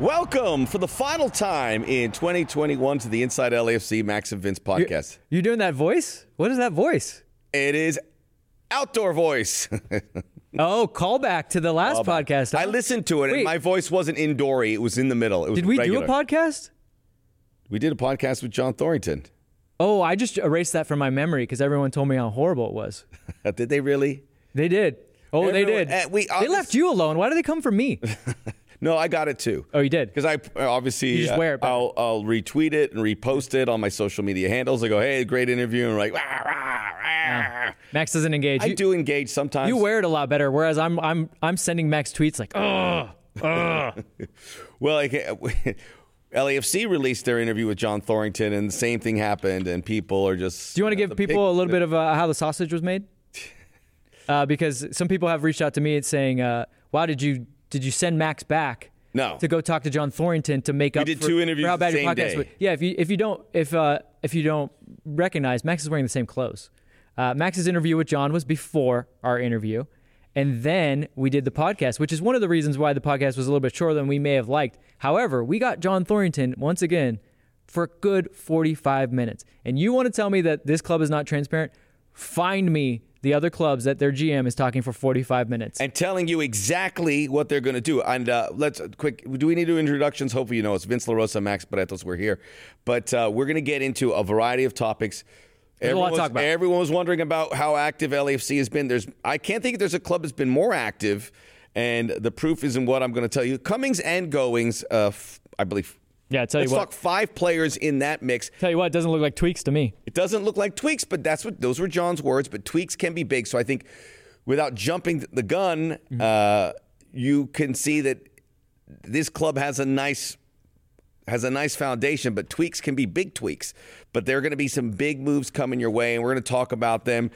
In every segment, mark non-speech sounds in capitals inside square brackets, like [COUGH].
Welcome for the final time in 2021 to the Inside LAFC Max and Vince podcast. You, you doing that voice? What is that voice? It is outdoor voice. [LAUGHS] oh, callback to the last Callback. podcast. huh? I listened to it, Wait. and my voice wasn't indoory; it was in the middle. It was Did we regular. do a podcast? We did a podcast with John Thorrington. Oh, I just erased that from my memory because everyone told me how horrible it was. [LAUGHS] did they really? They did. Oh, Everyone- they did. eh, we they left you alone. Why did they come for me? [LAUGHS] No, I got it too. Oh, you did. Because I obviously You just wear it better. I'll, I'll retweet it and repost it on my social media handles. I go, "Hey, great interview," and like, "Rah, rah, rah." Max doesn't engage. I you, do engage sometimes. you wear it a lot better. Whereas I'm, I'm, I'm sending Max tweets like, oh, [LAUGHS] Well, like, LAFC [LAUGHS] released their interview with John Thorrington, and the same thing happened, and people are just. Do you want to give people pig- a little bit of uh, how the sausage was made? [LAUGHS] Uh, because some people have reached out to me and saying, uh, "Wow, did you did you send Max back?" No. To go talk to John Thorrington to make up did for, two interviews for how bad your podcast was. Yeah, if you if you don't if uh, if you don't recognize, Max is wearing the same clothes. Uh, Max's interview with John was before our interview, and then we did the podcast, which is one of the reasons why the podcast was a little bit shorter than we may have liked. However, we got John Thorrington once again for a good 45 minutes. And you want to tell me that this club is not transparent? Find me the other clubs that their GM is talking for 45 minutes. and telling you exactly what they're going to do. And uh, let's quick. Do we need to do introductions? Hopefully, you know it's Vince LaRosa, Max Bretos. We're here, but uh, we're going to get into a variety of topics. There's a lot to Everyone was-. Everyone was wondering about how active LAFC has been. There's, I can't think there's a club that's been more active, and the proof is in what I'm going to tell you. Comings and goings, uh, f- I believe. Yeah, I tell Let's you what. talk five players in that mix. Tell you what, it doesn't look like tweaks to me. It doesn't look like tweaks, but that's what those were John's words. But tweaks can be big. So I think without jumping the gun, uh, you can see that this club has a nice has a nice foundation, but tweaks can be big tweaks. But there are going to be some big moves coming your way, and we're going to talk about them.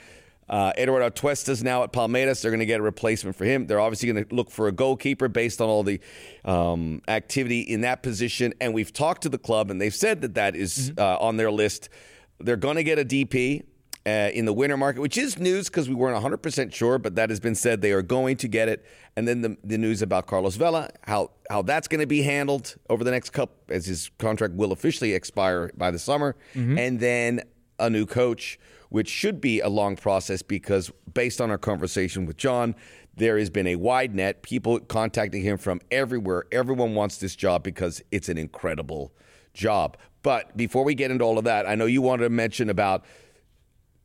Uh, Eduardo Atuesta's now at Palmeiras. They're going to get a replacement for him. They're obviously going to look for a goalkeeper based on all the um, activity in that position. And we've talked to the club, and they've said that that is, uh, on their list. They're going to get a DP uh, in the winter market, which is news because we weren't 100% sure, but that has been said. They are going to get it. And then the, the news about Carlos Vela, how, how that's going to be handled over the next couple, as his contract will officially expire by the summer. And then a new coach, which should be a long process because based on our conversation with John, there has been a wide net, people contacting him from everywhere. Everyone wants this job because it's an incredible job. But before we get into all of that, I know you wanted to mention about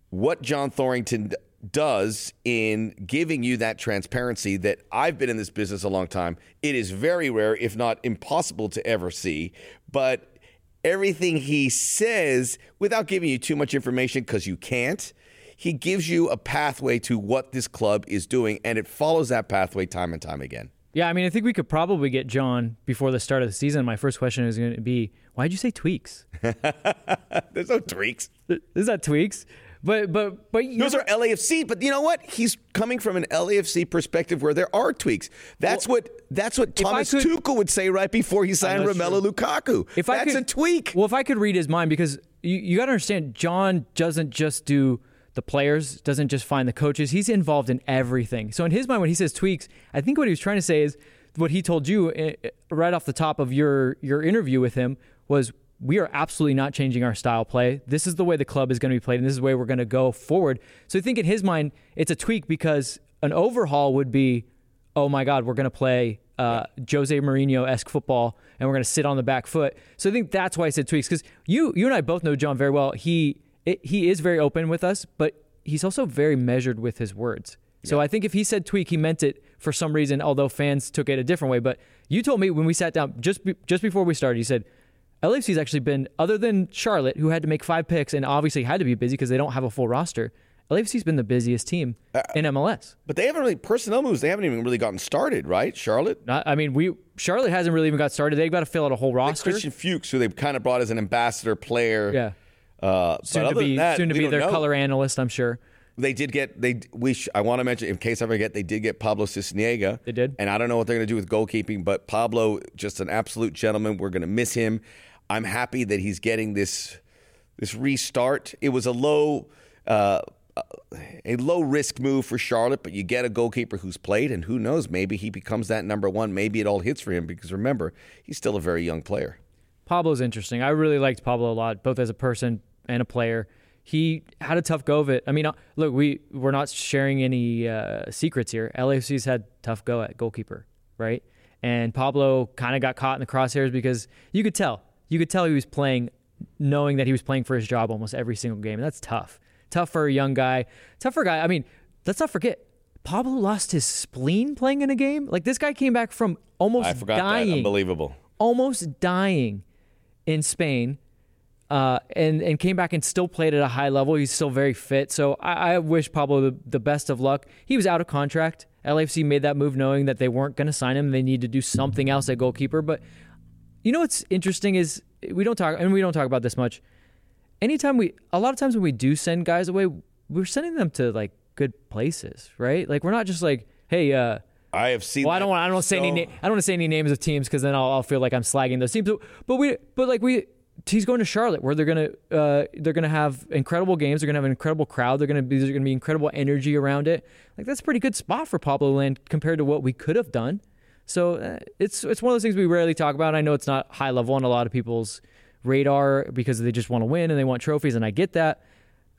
what John Thorrington does in giving you that transparency that I've been in this business a long time. It is very rare, if not impossible, to ever see. But everything he says, without giving you too much information, because you can't, he gives you a pathway to what this club is doing, and it follows that pathway time and time again. Yeah, I mean, I think we could probably get John before the start of the season. My first question is going to be, why'd you say tweaks? [LAUGHS] There's no tweaks. Is that tweaks? But but but Those are LAFC, but you know what? He's coming from an LAFC perspective where there are tweaks. That's what that's what Thomas could- Tuchel would say right before he signed Romelu Lukaku. if that's I could, a tweak. Well, if I could read his mind, because you, you got to understand, John doesn't just do the players, doesn't just find the coaches. He's involved in everything. So in his mind, when he says tweaks, I think what he was trying to say is what he told you eh, eh, right off the top of your your interview with him was. We are absolutely not changing our style play. This is the way the club is going to be played, and this is the way we're going to go forward. So I think in his mind, it's a tweak because an overhaul would be, oh my God, we're going to play uh, Jose Mourinho esque football, and we're going to sit on the back foot. So I think that's why I said tweaks because you you and I both know John very well. He it, he is very open with us, but he's also very measured with his words. So I think if he said tweak, he meant it for some reason. Although fans took it a different way. But you told me when we sat down just be, just before we started, you said. LAFC's actually been, other than Charlotte, who had to make five picks and obviously had to be busy because they don't have a full roster. LAFC's been the busiest team in MLS. but they haven't really personnel moves. They haven't even really gotten started, right? Charlotte, Not, I mean, we Charlotte hasn't really even got started. They've got to fill out a whole roster. Christian Fuchs, who they've kind of brought as an ambassador player. Yeah. Uh, soon to be that, soon to be their know. color analyst, I'm sure. They did get they we sh- I want to mention in case I forget they did get Pablo Sisniega. They did. and I don't know what they're going to do with goalkeeping, but Pablo just an absolute gentleman. We're going to miss him. I'm happy that he's getting this this restart. It was a low uh, a low risk move for Charlotte, but you get a goalkeeper who's played, and who knows, maybe he becomes that number one. Maybe it all hits for him because remember, he's still a very young player. Pablo's interesting. I really liked Pablo a lot, both as a person and a player. He had a tough go of it. I mean, uh, look, we we're not sharing any uh, secrets here. LAFC's had tough go at goalkeeper, right? And Pablo kind of got caught in the crosshairs because you could tell, you could tell he was playing, knowing that he was playing for his job almost every single game, and that's tough. Tough for a young guy. Tough for a guy. I mean, let's not forget, Pablo lost his spleen playing in a game. Like this guy came back from almost I forgot dying, that. Unbelievable. almost dying in Spain, uh, and and came back and still played at a high level. He's still very fit. So I, I wish Pablo the, the best of luck. He was out of contract. LAFC made that move knowing that they weren't going to sign him. They need to do something else at goalkeeper. But you know what's interesting is we don't talk and we don't talk about this much. Anytime we, a lot of times when we do send guys away, we're sending them to like good places, right? Like we're not just like, hey, uh, I have seen. well, I don't want. I don't to say any. I don't want to say any names of teams because then I'll, I'll feel like I'm slagging those teams. But, but we, but like we, he's going to Charlotte where they're gonna, uh, they're gonna have incredible games. They're gonna have an incredible crowd. They're gonna be, there's gonna be incredible energy around it. Like that's a pretty good spot for Pablo Land compared to what we could have done. So uh, it's it's one of those things we rarely talk about. I know it's not high level on a lot of people's radar because they just want to win and they want trophies, and I get that.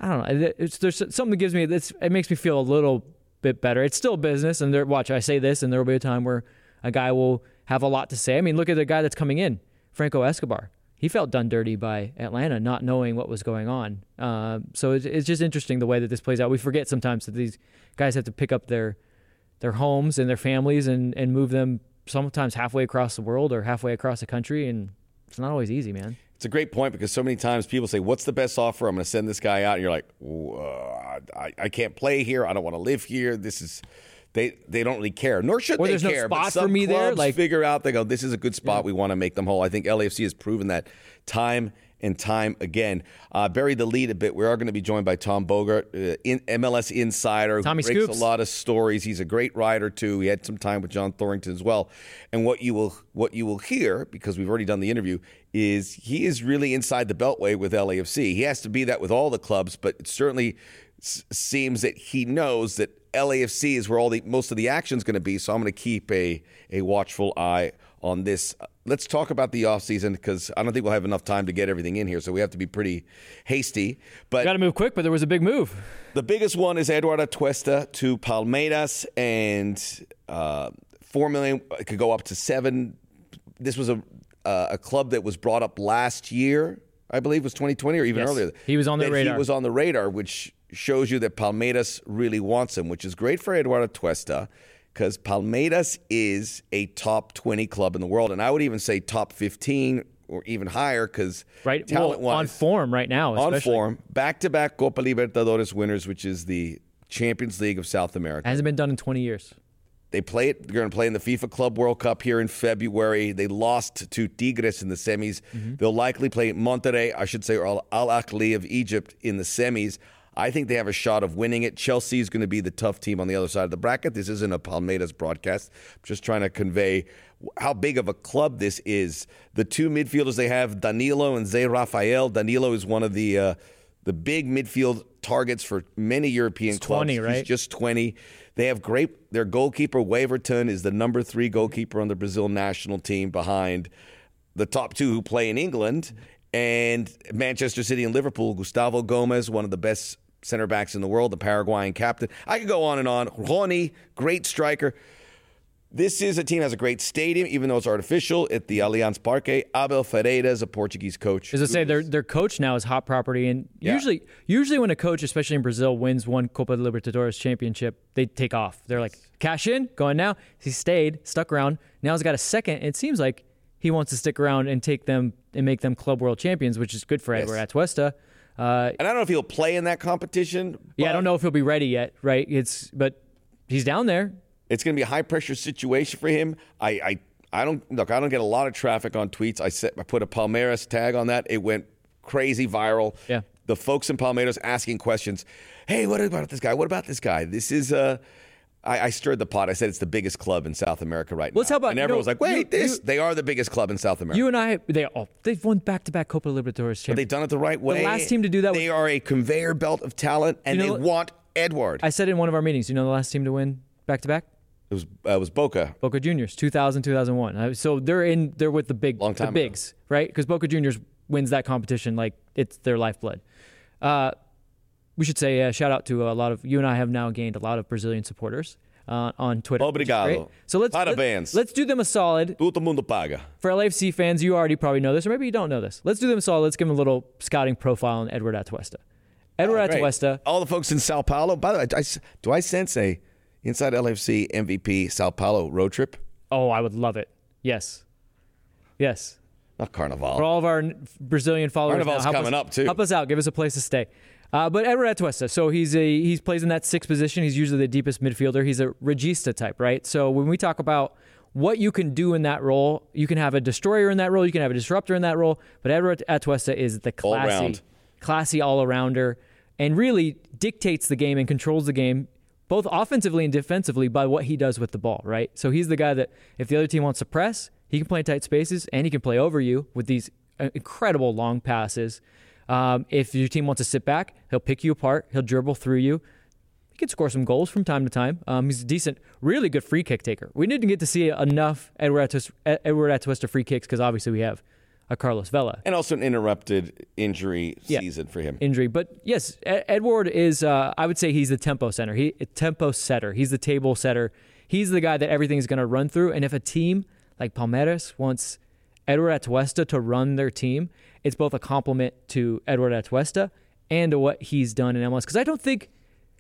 I don't know. It's, there's something that gives me this. It makes me feel a little bit better. It's still business, and there. Watch, I say this, and there will be a time where a guy will have a lot to say. I mean, look at the guy that's coming in, Franco Escobar. He felt done dirty by Atlanta, not knowing what was going on. Uh, so it's, it's just interesting the way that this plays out. We forget sometimes that these guys have to pick up their their homes and their families and and move them sometimes halfway across the world or halfway across the country, and it's not always easy, man. It's a great point because so many times people say, "What's the best offer?" I'm going to send this guy out, and you're like, "Uh, I, I can't play here. I don't want to live here. This is." They, they don't really care, nor should Or they there's no care. but spot for some me there, like- figure out they go, this is a good spot. We want to make them whole. I think LAFC has proven that time and time again. Uh, bury the lead a bit. We are going to be joined by Tom Bogert, uh, in, MLS insider, who Tommy breaks Scoops. a lot of stories. He's a great writer too. He had some time with John Thorrington as well. And what you will what you will hear because we've already done the interview is he is really inside the beltway with LAFC. He has to be that with all the clubs, but it certainly s- seems that he knows that LAFC is where all the most of the action is going to be. So I'm going to keep a a watchful eye on this. Let's talk about the offseason because I don't think we'll have enough time to get everything in here. So we have to be pretty hasty. But Got to move quick, but there was a big move. the biggest one is Eduardo Atuesta to Palmeiras, and uh, four million it could go up to seven. This was a uh, a club that was brought up last year, I believe, was 2020 or even Yes. earlier. He was on the radar. He was on the radar, which shows you that Palmeiras really wants him, which is great for Eduardo Atuesta. Because Palmeiras is a top 20 club in the world, and I would even say top 15 or even higher. Because Right, talent well, on form right now. on form, back to back Copa Libertadores winners, which is the Champions League of South America. hasn't been done in 20 years. They play it. They're going to play in the FIFA Club World Cup here in February. They lost to Tigres in the semis. Mm-hmm. They'll likely play Monterrey, I should say, or Al Al Ahly of Egypt in the semis. I think they have a shot of winning it. Chelsea is going to be the tough team on the other side of the bracket. This isn't a Palmeiras broadcast. I'm just trying to convey how big of a club this is. The two midfielders they have, Danilo and Zé Rafael. Danilo is one of the uh, the big midfield targets for many European He's clubs. 20, He's right? just 20. They have great, their goalkeeper, Weverton, is the number three goalkeeper on the Brazil national team behind the top two who play in England and Manchester City and Liverpool. Gustavo Gomez, one of the best center backs in the world, the Paraguayan captain. I could go on and on. Rony, great striker. This is a team that has a great stadium, even though it's artificial, at the Allianz Parque. Abel Ferreira is a Portuguese coach. As I say, their their coach now is hot property, and Yeah. usually usually when a coach, especially in Brazil, wins one Copa Libertadores championship, they take off. They're like cash in, going now. He stayed, stuck around. Now he's got a second. It seems like he wants to stick around and take them and make them club world champions, which is good for Yes. Edward Atuesta. Uh, and I don't know if he'll play in that competition. yeah, I don't know if he'll be ready yet, right? It's but he's down there. It's going to be a high pressure situation for him. I, I, I don't look. I don't get a lot of traffic on tweets. I set, I put a Palmeiras tag on that. It went crazy viral. Yeah. The folks in Palmeiras asking questions. Hey, what about this guy? What about this guy? This is uh I, I stirred the pot. I said it's the biggest club in South America right Let's now. how about- and everyone no, was like, "Wait, you- this? you- they are the biggest club in South America." You and I, they oh, they've won back to back Copa Libertadores But champions. they've done it the right way. The last team to do that was- They are a conveyor belt of talent, and You know- they want Edward. I said in one of our meetings, you know the last team to win back to back? it was uh, it was Boca. Boca Juniors, 2000, 2001. Uh, So they're in, they're with the big, Long time the ago. bigs, right? Because Boca Juniors wins that competition like it's their lifeblood. Uh, we should say uh, shout out to a lot of you and I have now gained a lot of Brazilian supporters uh, on Twitter. Obrigado. So let's Parabéns. let, us do them a solid Todo mundo paga. for LAFC fans. You already probably know this, or maybe you don't know this. Let's do them a solid. Let's give them a little scouting profile on Edward Atuesta. Edward Oh, Atuesta. All the folks in Sao Paulo. By the way, I, do I sense a inside LFC MVP Sao Paulo road trip? Oh, I would love it. Yes, yes. Not Carnival. for all of our Brazilian followers. Carnival's now, coming us, up, too. Help us out. Give us a place to stay. Uh, but Edward Atuesta, so he's a he's plays in that sixth position. He's usually the deepest midfielder. He's a regista type, right? So when we talk about what you can do in that role, you can have a destroyer in that role, you can have a disruptor in that role. But Edward Atuesta is the classy, All-round. classy all arounder, and really dictates the game and controls the game both offensively and defensively by what he does with the ball, right? So he's the guy that if the other team wants to press, he can play in tight spaces and he can play over you with these uh, incredible long passes. Um, if your team wants to sit back, he'll pick you apart, he'll dribble through you. He can score some goals from time to time. Um, he's a decent, really good free kick taker. We didn't get to see enough Edward Atuesta, free kicks because obviously we have a Carlos Vela and also an interrupted injury Yeah. season for him. injury. But yes, Edward is. Uh, I would say he's the tempo center. He a tempo setter. He's the table setter. He's the guy that everything's going to run through. And if a team like Palmeiras wants Edward Atuesta to run their team, it's both a compliment to Edward Atuesta and to what he's done in MLS. Because I don't think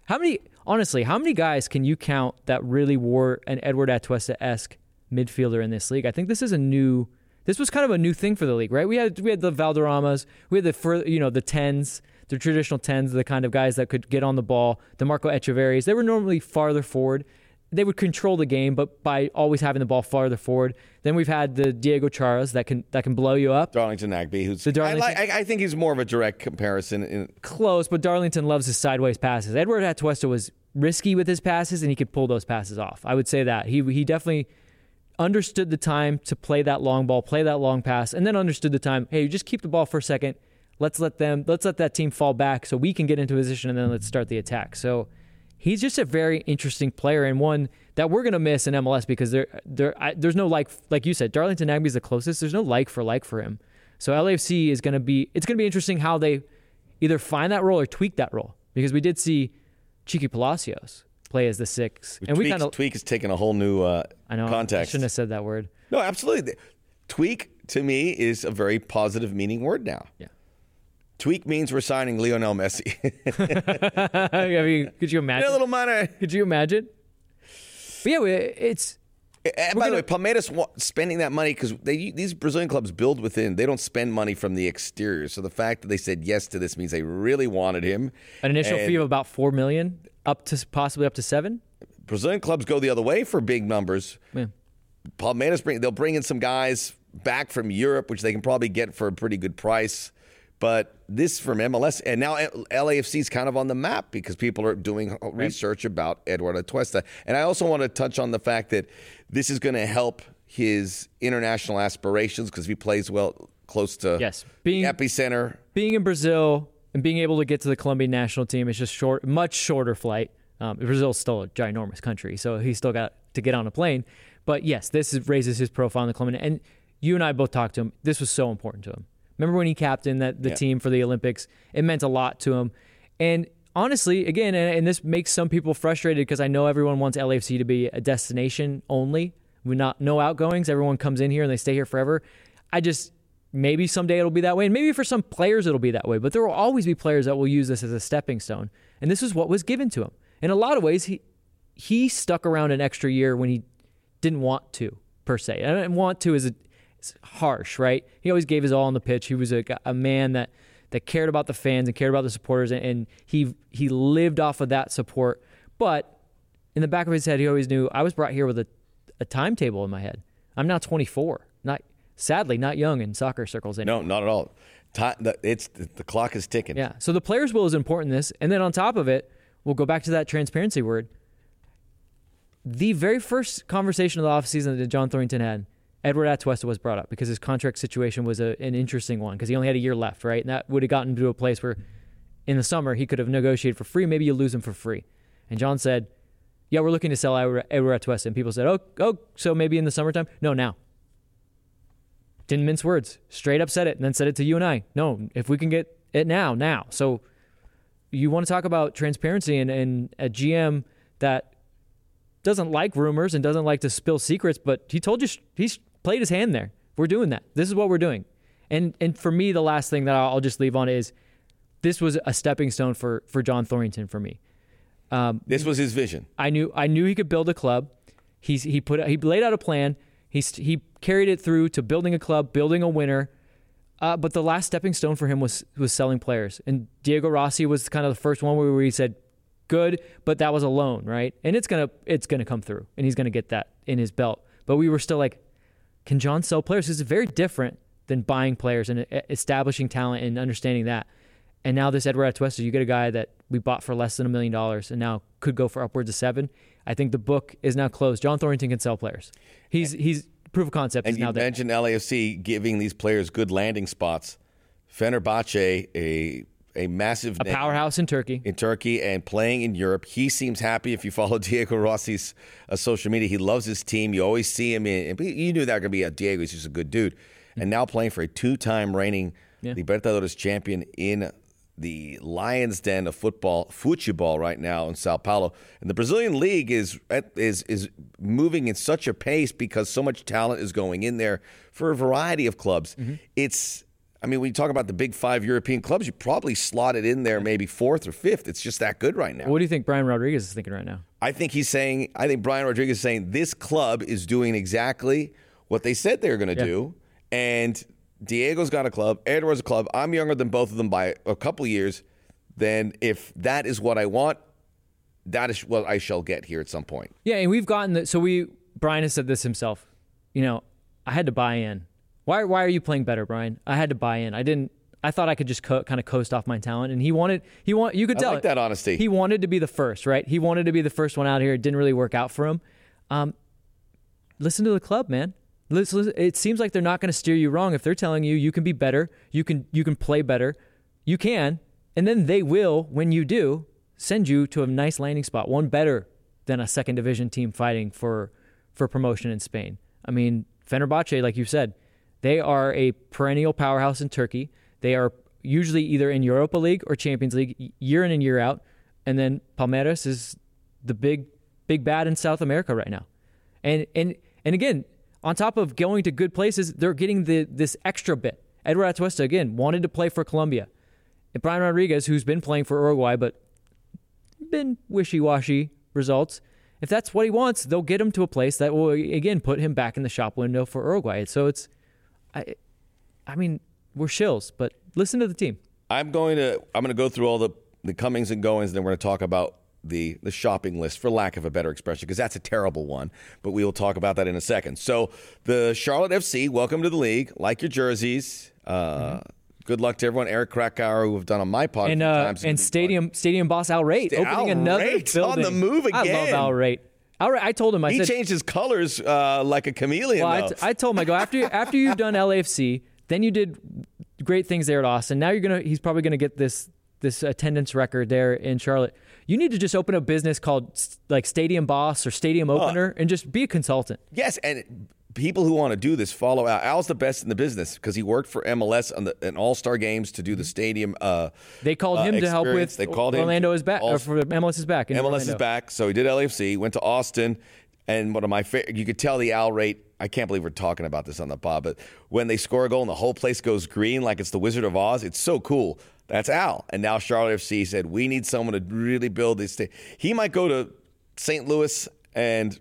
how many honestly how many guys can you count that really wore an Edward Atuesta esque midfielder in this league? I think this is a new. This was kind of a new thing for the league, right? We had we had the Valderramas, we had the you know the tens, the traditional tens, the kind of guys that could get on the ball. The Marco Etcheverrys, they were normally farther forward. They would control the game, but by always having the ball farther forward. Then we've had the Diego Charas that can that can blow you up. Darlington Nagbe, who's The Darlington- I, like, I, think he's more of a direct comparison. In, Close, but Darlington loves his sideways passes. Edward Atuesta was risky with his passes, and he could pull those passes off. I would say that he he definitely understood the time to play that long ball, play that long pass, and then understood the time. Hey, just keep the ball for a second. Let's let them. Let's let that team fall back so we can get into position, and then let's start the attack. So he's just a very interesting player and one that we're gonna miss in MLS because there there I, there's no like like you said, Darlington Nagbe's the closest. There's no like for like for him. So LAFC is gonna be it's gonna be interesting how they either find that role or tweak that role because we did see Chiqui Palacios play as the six, and we kind of tweak is taking a whole new uh, I know context. I shouldn't have said that word. No, absolutely. Tweak to me is a very positive meaning word now. Yeah. Tweak means we're signing Lionel Messi. [LAUGHS] [LAUGHS] I mean, could you imagine? a little minor. Could you imagine? But yeah, it's eh, eh, And by the way, Palmeiras spending that money because these Brazilian clubs build within. They don't spend money from the exterior. So the fact that they said yes to this means they really wanted him. an initial And fee of about four million, up to possibly up to seven. Brazilian clubs go the other way for big numbers. Yeah. Palmeiras bring they'll bring in some guys back from Europe, which they can probably get for a pretty good price. But this from MLS, and now LAFC is kind of on the map because people are doing research about Eduardo Atuesta. And I also want to touch on the fact that this is going to help his international aspirations because he plays well close to Yes. Being- epicenter. being in Brazil and being able to get to the Colombian national team is just short, much shorter flight. Um, Brazil's still a ginormous country, so he's still got to get on a plane. But yes, this is, raises his profile in the Colombian. And you and I both talked to him. This was so important to him. Remember when he captained that the Yeah. team for the Olympics? It meant a lot to him. And honestly, again, and, and this makes some people frustrated because I know everyone wants LAFC to be a destination only. We not no outgoings. Everyone comes in here and they stay here forever. I just maybe someday it'll be that way, and maybe for some players it'll be that way. But there will always be players that will use this as a stepping stone, and this is what was given to him. In a lot of ways, he he stuck around an extra year when he didn't want to per se. And want to is a, harsh, right? He always gave his all on the pitch. He was a, a man that that cared about the fans and cared about the supporters, and, and he he lived off of that support. But in the back of his head, he always knew I was brought here with a, a timetable in my head. I'm now 24, not sadly not young in soccer circles anymore. No, not at all. It's the clock is ticking. Yeah. So the players' will is important in this. And then on top of it, we'll go back to that transparency word. The very first conversation of the offseason that John Thornton had, Edward Atuesta was brought up because his contract situation was a, an interesting one because he only had a year left, right? And that would have gotten to a place where in the summer, he could have negotiated for free. Maybe you lose him for free. And John said, Yeah, we're looking to sell Edward Atuesta. And people said, Oh, oh, so maybe in the summertime? No, now. Didn't mince words. Straight up said it and then said it to you and I. No, if we can get it now, now. So you want to talk about transparency and, and a GM that doesn't like rumors and doesn't like to spill secrets, but he told you he's played his hand there. We're doing that. This is what we're doing. And and for me, the last thing that I'll just leave on is this was a stepping stone for for John Thorrington for me. Um, this was his vision. I knew I knew he could build a club. He's he put he laid out a plan. He's he carried it through to building a club, building a winner. Uh, but the last stepping stone for him was was selling players, and Diego Rossi was kind of the first one where he said, "Good," but that was a loan, right? And it's gonna it's gonna come through, and he's gonna get that in his belt. But we were still like, can John sell players? This is very different than buying players and uh, establishing talent and understanding that. And now this Edward Atuesta, you get a guy that we bought for less than a million dollars and now could go for upwards of seven. I think the book is now closed. John Thornton can sell players. He's he's proof of concept. And you now mentioned. LAFC giving these players good landing spots. Fenerbahce, a a massive a powerhouse in Turkey. In Turkey and playing in Europe. He seems happy if you follow [LAUGHS] Diego Rossi's uh, social media. He loves his team. You always see him in. You knew that was going to be a Diego. He's just a good dude. Mm-hmm. And now playing for a two-time reigning yeah. Libertadores champion in the Lions Den of football, football right now in Sao Paulo. And the Brazilian league is is is moving in such a pace because so much talent is going in there for a variety of clubs. Mm-hmm. It's I mean, when you talk about the big five European clubs, you probably slot it in there maybe fourth or fifth. It's just that good right now. What do you think Brian Rodriguez is thinking right now? I think he's saying, I think Brian Rodriguez is saying this club is doing exactly what they said they were going to yeah. do. And Diego's got a club, Edward's a club. I'm younger than both of them by a couple years. Then if that is what I want, that is what I shall get here at some point. Yeah, and we've gotten that. so we Brian has said this himself. You know, I had to buy in. Why why are you playing better, Brian? I had to buy in. I didn't I thought I could just co- kind of coast off my talent, and he wanted he want you could tell I like that honesty. He wanted to be the first, right? He wanted to be the first one out here. It didn't really work out for him. Um, listen to the club, man it seems like they're not going to steer you wrong if they're telling you you can be better, you can you can play better, you can, and then they will when you do send you to a nice landing spot, one better than a second division team fighting for for promotion in Spain. I mean, Fenerbahce, like you said, they are a perennial powerhouse in Turkey. They are usually either in Europa League or Champions League year in and year out. And then Palmeiras is the big big bad in South America right now. And and and again, on top of going to good places, they're getting the this extra bit. Edward Atuesta again wanted to play for Colombia. And Brian Rodriguez, who's been playing for Uruguay but been wishy-washy results. If that's what he wants, they'll get him to a place that will again put him back in the shop window for Uruguay. So it's, I, I mean, we're shills, but listen to the team. I'm going to I'm going to go through all the the comings and goings, and then we're going to talk about the the shopping list, for lack of a better expression, because that's a terrible one. But we will talk about that in a second. So the Charlotte FC, welcome to the league. Like your jerseys. Uh, mm-hmm. Good luck to everyone. Eric Krakauer, who have done on my podcast and uh, and Stadium Stadium Boss Al Rate opening Al another Rate building on the move again. I love Al Rate. Al Rate, I told him I he said, changed his colors uh, like a chameleon. Well, I, t- I told him I go after [LAUGHS] after you've done LAFC, then you did great things there at Austin. Now you're gonna he's probably gonna get this this attendance record there in Charlotte. You need to just open a business called like Stadium Boss or Stadium Opener uh, and just be a consultant. Yes, and people who want to do this follow Al. Al's the best in the business because he worked for MLS on the in All Star games to do the stadium. Uh, they called uh, him to help with. They called Orlando him is back. All, for MLS is back. MLS Orlando. is back. So he did LAFC. Went to Austin, and one of my favorite. You could tell the Al rate. I can't believe we're talking about this on the pod, but when they score a goal and the whole place goes green like it's the Wizard of Oz, it's so cool. That's Al. And now Charlotte FC said, we need someone to really build this. St-. He might go to St. Louis and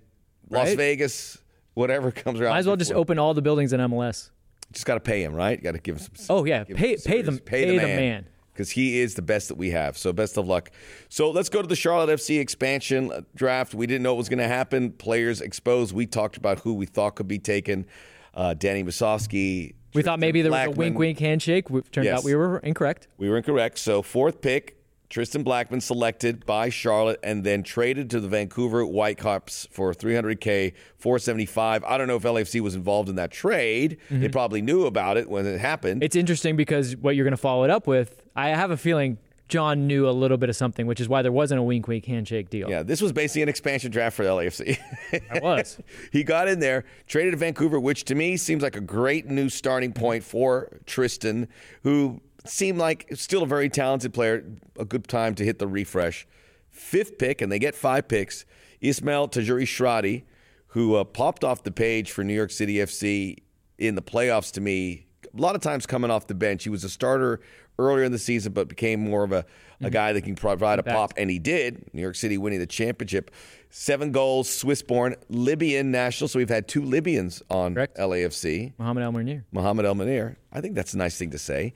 Las right? Vegas, whatever comes around. Might as well just open all the buildings in MLS. Just got to pay him, right? Got to give him some. Oh, yeah. Pay, pay, them, pay, pay the man. Because he is the best that we have. So best of luck. So let's go to the Charlotte FC expansion draft. We didn't know what was going to happen. Players exposed. We talked about who we thought could be taken. Uh, Danny Musovski, we thought maybe there Blackmon. was a wink, wink handshake. Turned yes. out we were incorrect. We were incorrect. So fourth pick, Tristan Blackmon selected by Charlotte and then traded to the Vancouver Whitecaps for 300K, 475. I don't know if LAFC was involved in that trade. Mm-hmm. They probably knew about it when it happened. It's interesting because what you're going to follow it up with, I have a feeling John knew a little bit of something, which is why there wasn't a wink wink handshake deal. Yeah, this was basically an expansion draft for LAFC. [LAUGHS] It was. [LAUGHS] he got in there, traded to Vancouver, which to me seems like a great new starting point for Tristan, who seemed like still a very talented player. A good time to hit the refresh. Fifth pick, and they get five picks. Ismael Tajouri-Shradi, who uh, popped off the page for New York City FC in the playoffs to me. A lot of times coming off the bench. He was a starter earlier in the season, but became more of a, a guy that can provide a pop, and he did. New York City winning the championship. Seven goals, Swiss born, Libyan national. So we've had two Libyans on Correct. LAFC. Mohamed El Munir. Mohamed El Manir. I think that's a nice thing to say.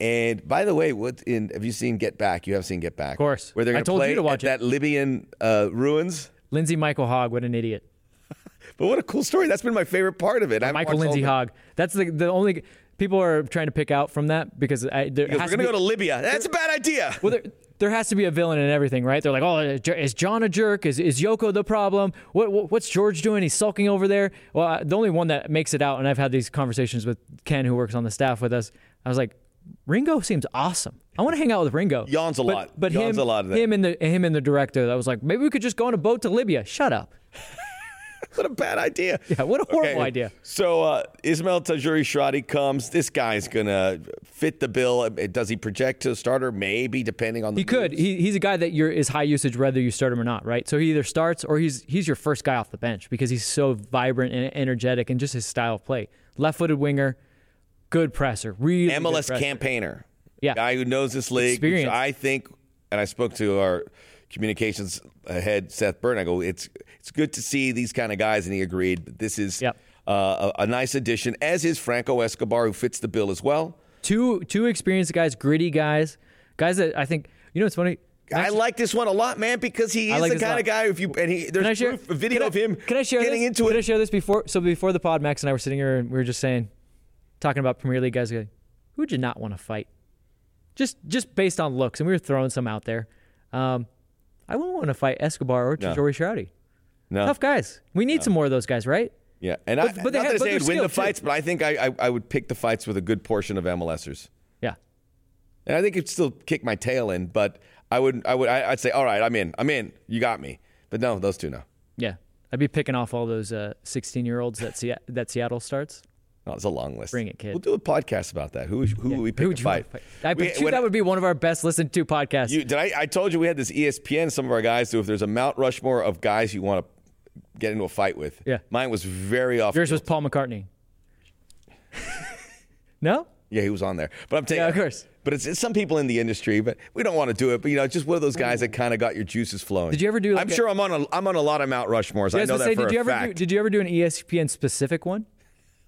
And by the way, what in have you seen Get Back? You have seen Get Back, of course. Where they're I going told you play to watch at that Libyan uh, ruins. Lindsay Michael Hogg, what an idiot. [LAUGHS] But what a cool story! That's been my favorite part of it. I Michael Lindsay. Hogg. That's the the only people are trying to pick out from that because I, there Because we're going to go to Libya. That's a bad idea. Well, there, there has to be a villain in everything, right? They're like, oh, is John a jerk? Is, is Yoko the problem? What, what what's George doing? He's sulking over there. Well, I- the only one that makes it out, and I've had these conversations with Ken, who works on the staff with us. I was like, Ringo seems awesome. I want to hang out with Ringo. Yawns a But- lot. But Yawns him, a lot of that. him and the him and the director. That was like, maybe we could just go on a boat to Libya. Shut up. [LAUGHS] What a bad idea. Yeah, what a horrible idea. So uh, Ismael Tajouri-Shradi comes. This guy's going to fit the bill. Uh, Does he project to a starter? Maybe, depending on the He could. He, he's a guy that you're is high usage whether you start him or not, right? So he either starts or he's he's your first guy off the bench because he's so vibrant and energetic and just his style of play. Left-footed winger, good presser, really MLS presser. campaigner. Yeah. Guy who knows this league. Experience. I think, and I spoke to our communications head, Seth Burton. I go, it's it's good to see these kind of guys, and he agreed. that This is Yep. uh, a, a nice addition, as is Franco Escobar, who fits the bill as well. Two two experienced guys, gritty guys, guys that I think you know. It's funny. I like this one a lot, man, because he is like the kind of guy. If you and he, Can I there's share proof, a video can I- of him Can I share getting this? into Can I share this before? So before the pod, Max and I were sitting here and we were just saying, talking about Premier League guys. Going, Who would you not want to fight? Just just based on looks, and we were throwing some out there. Um, I wouldn't want to fight Escobar or No. Tajouri-Shradi. No, Tough guys. We need some more of those guys, right? yeah, and But- I, but they not have- that I would win the skilled, too. fights, but I think I, I I would pick the fights with a good portion of MLSers. Yeah. And I think it'd still kick my tail in, but I would, I would, I- I'd say, all right, I'm in, I'm in. You got me. But no, those two, no. Yeah. I'd be picking off all those 16 year olds that, Se- that Seattle starts. No, it's a long list. Bring it, kid. We'll do a podcast about that. Who, who would we pick who would fight? fight? I We- bet you when- that would be one of our best listened to podcasts. You, did I? I told you we had this ESPN. Some of our guys do. If there's a Mount Rushmore of guys you want to get into a fight with, Yeah. mine was very off. Yours was Paul McCartney. [LAUGHS] no? yeah, he was on there. But I'm taking. Yeah, of course. But it's, it's some people in the industry, but we don't want to do it. But you know, just one of those guys that kind of got your juices flowing. Did you ever do like I'm a- sure I'm on a I'm on a lot of Mount Rushmores. Yeah, I know that say, for did a you ever fact. do, did you ever do an ESPN specific one?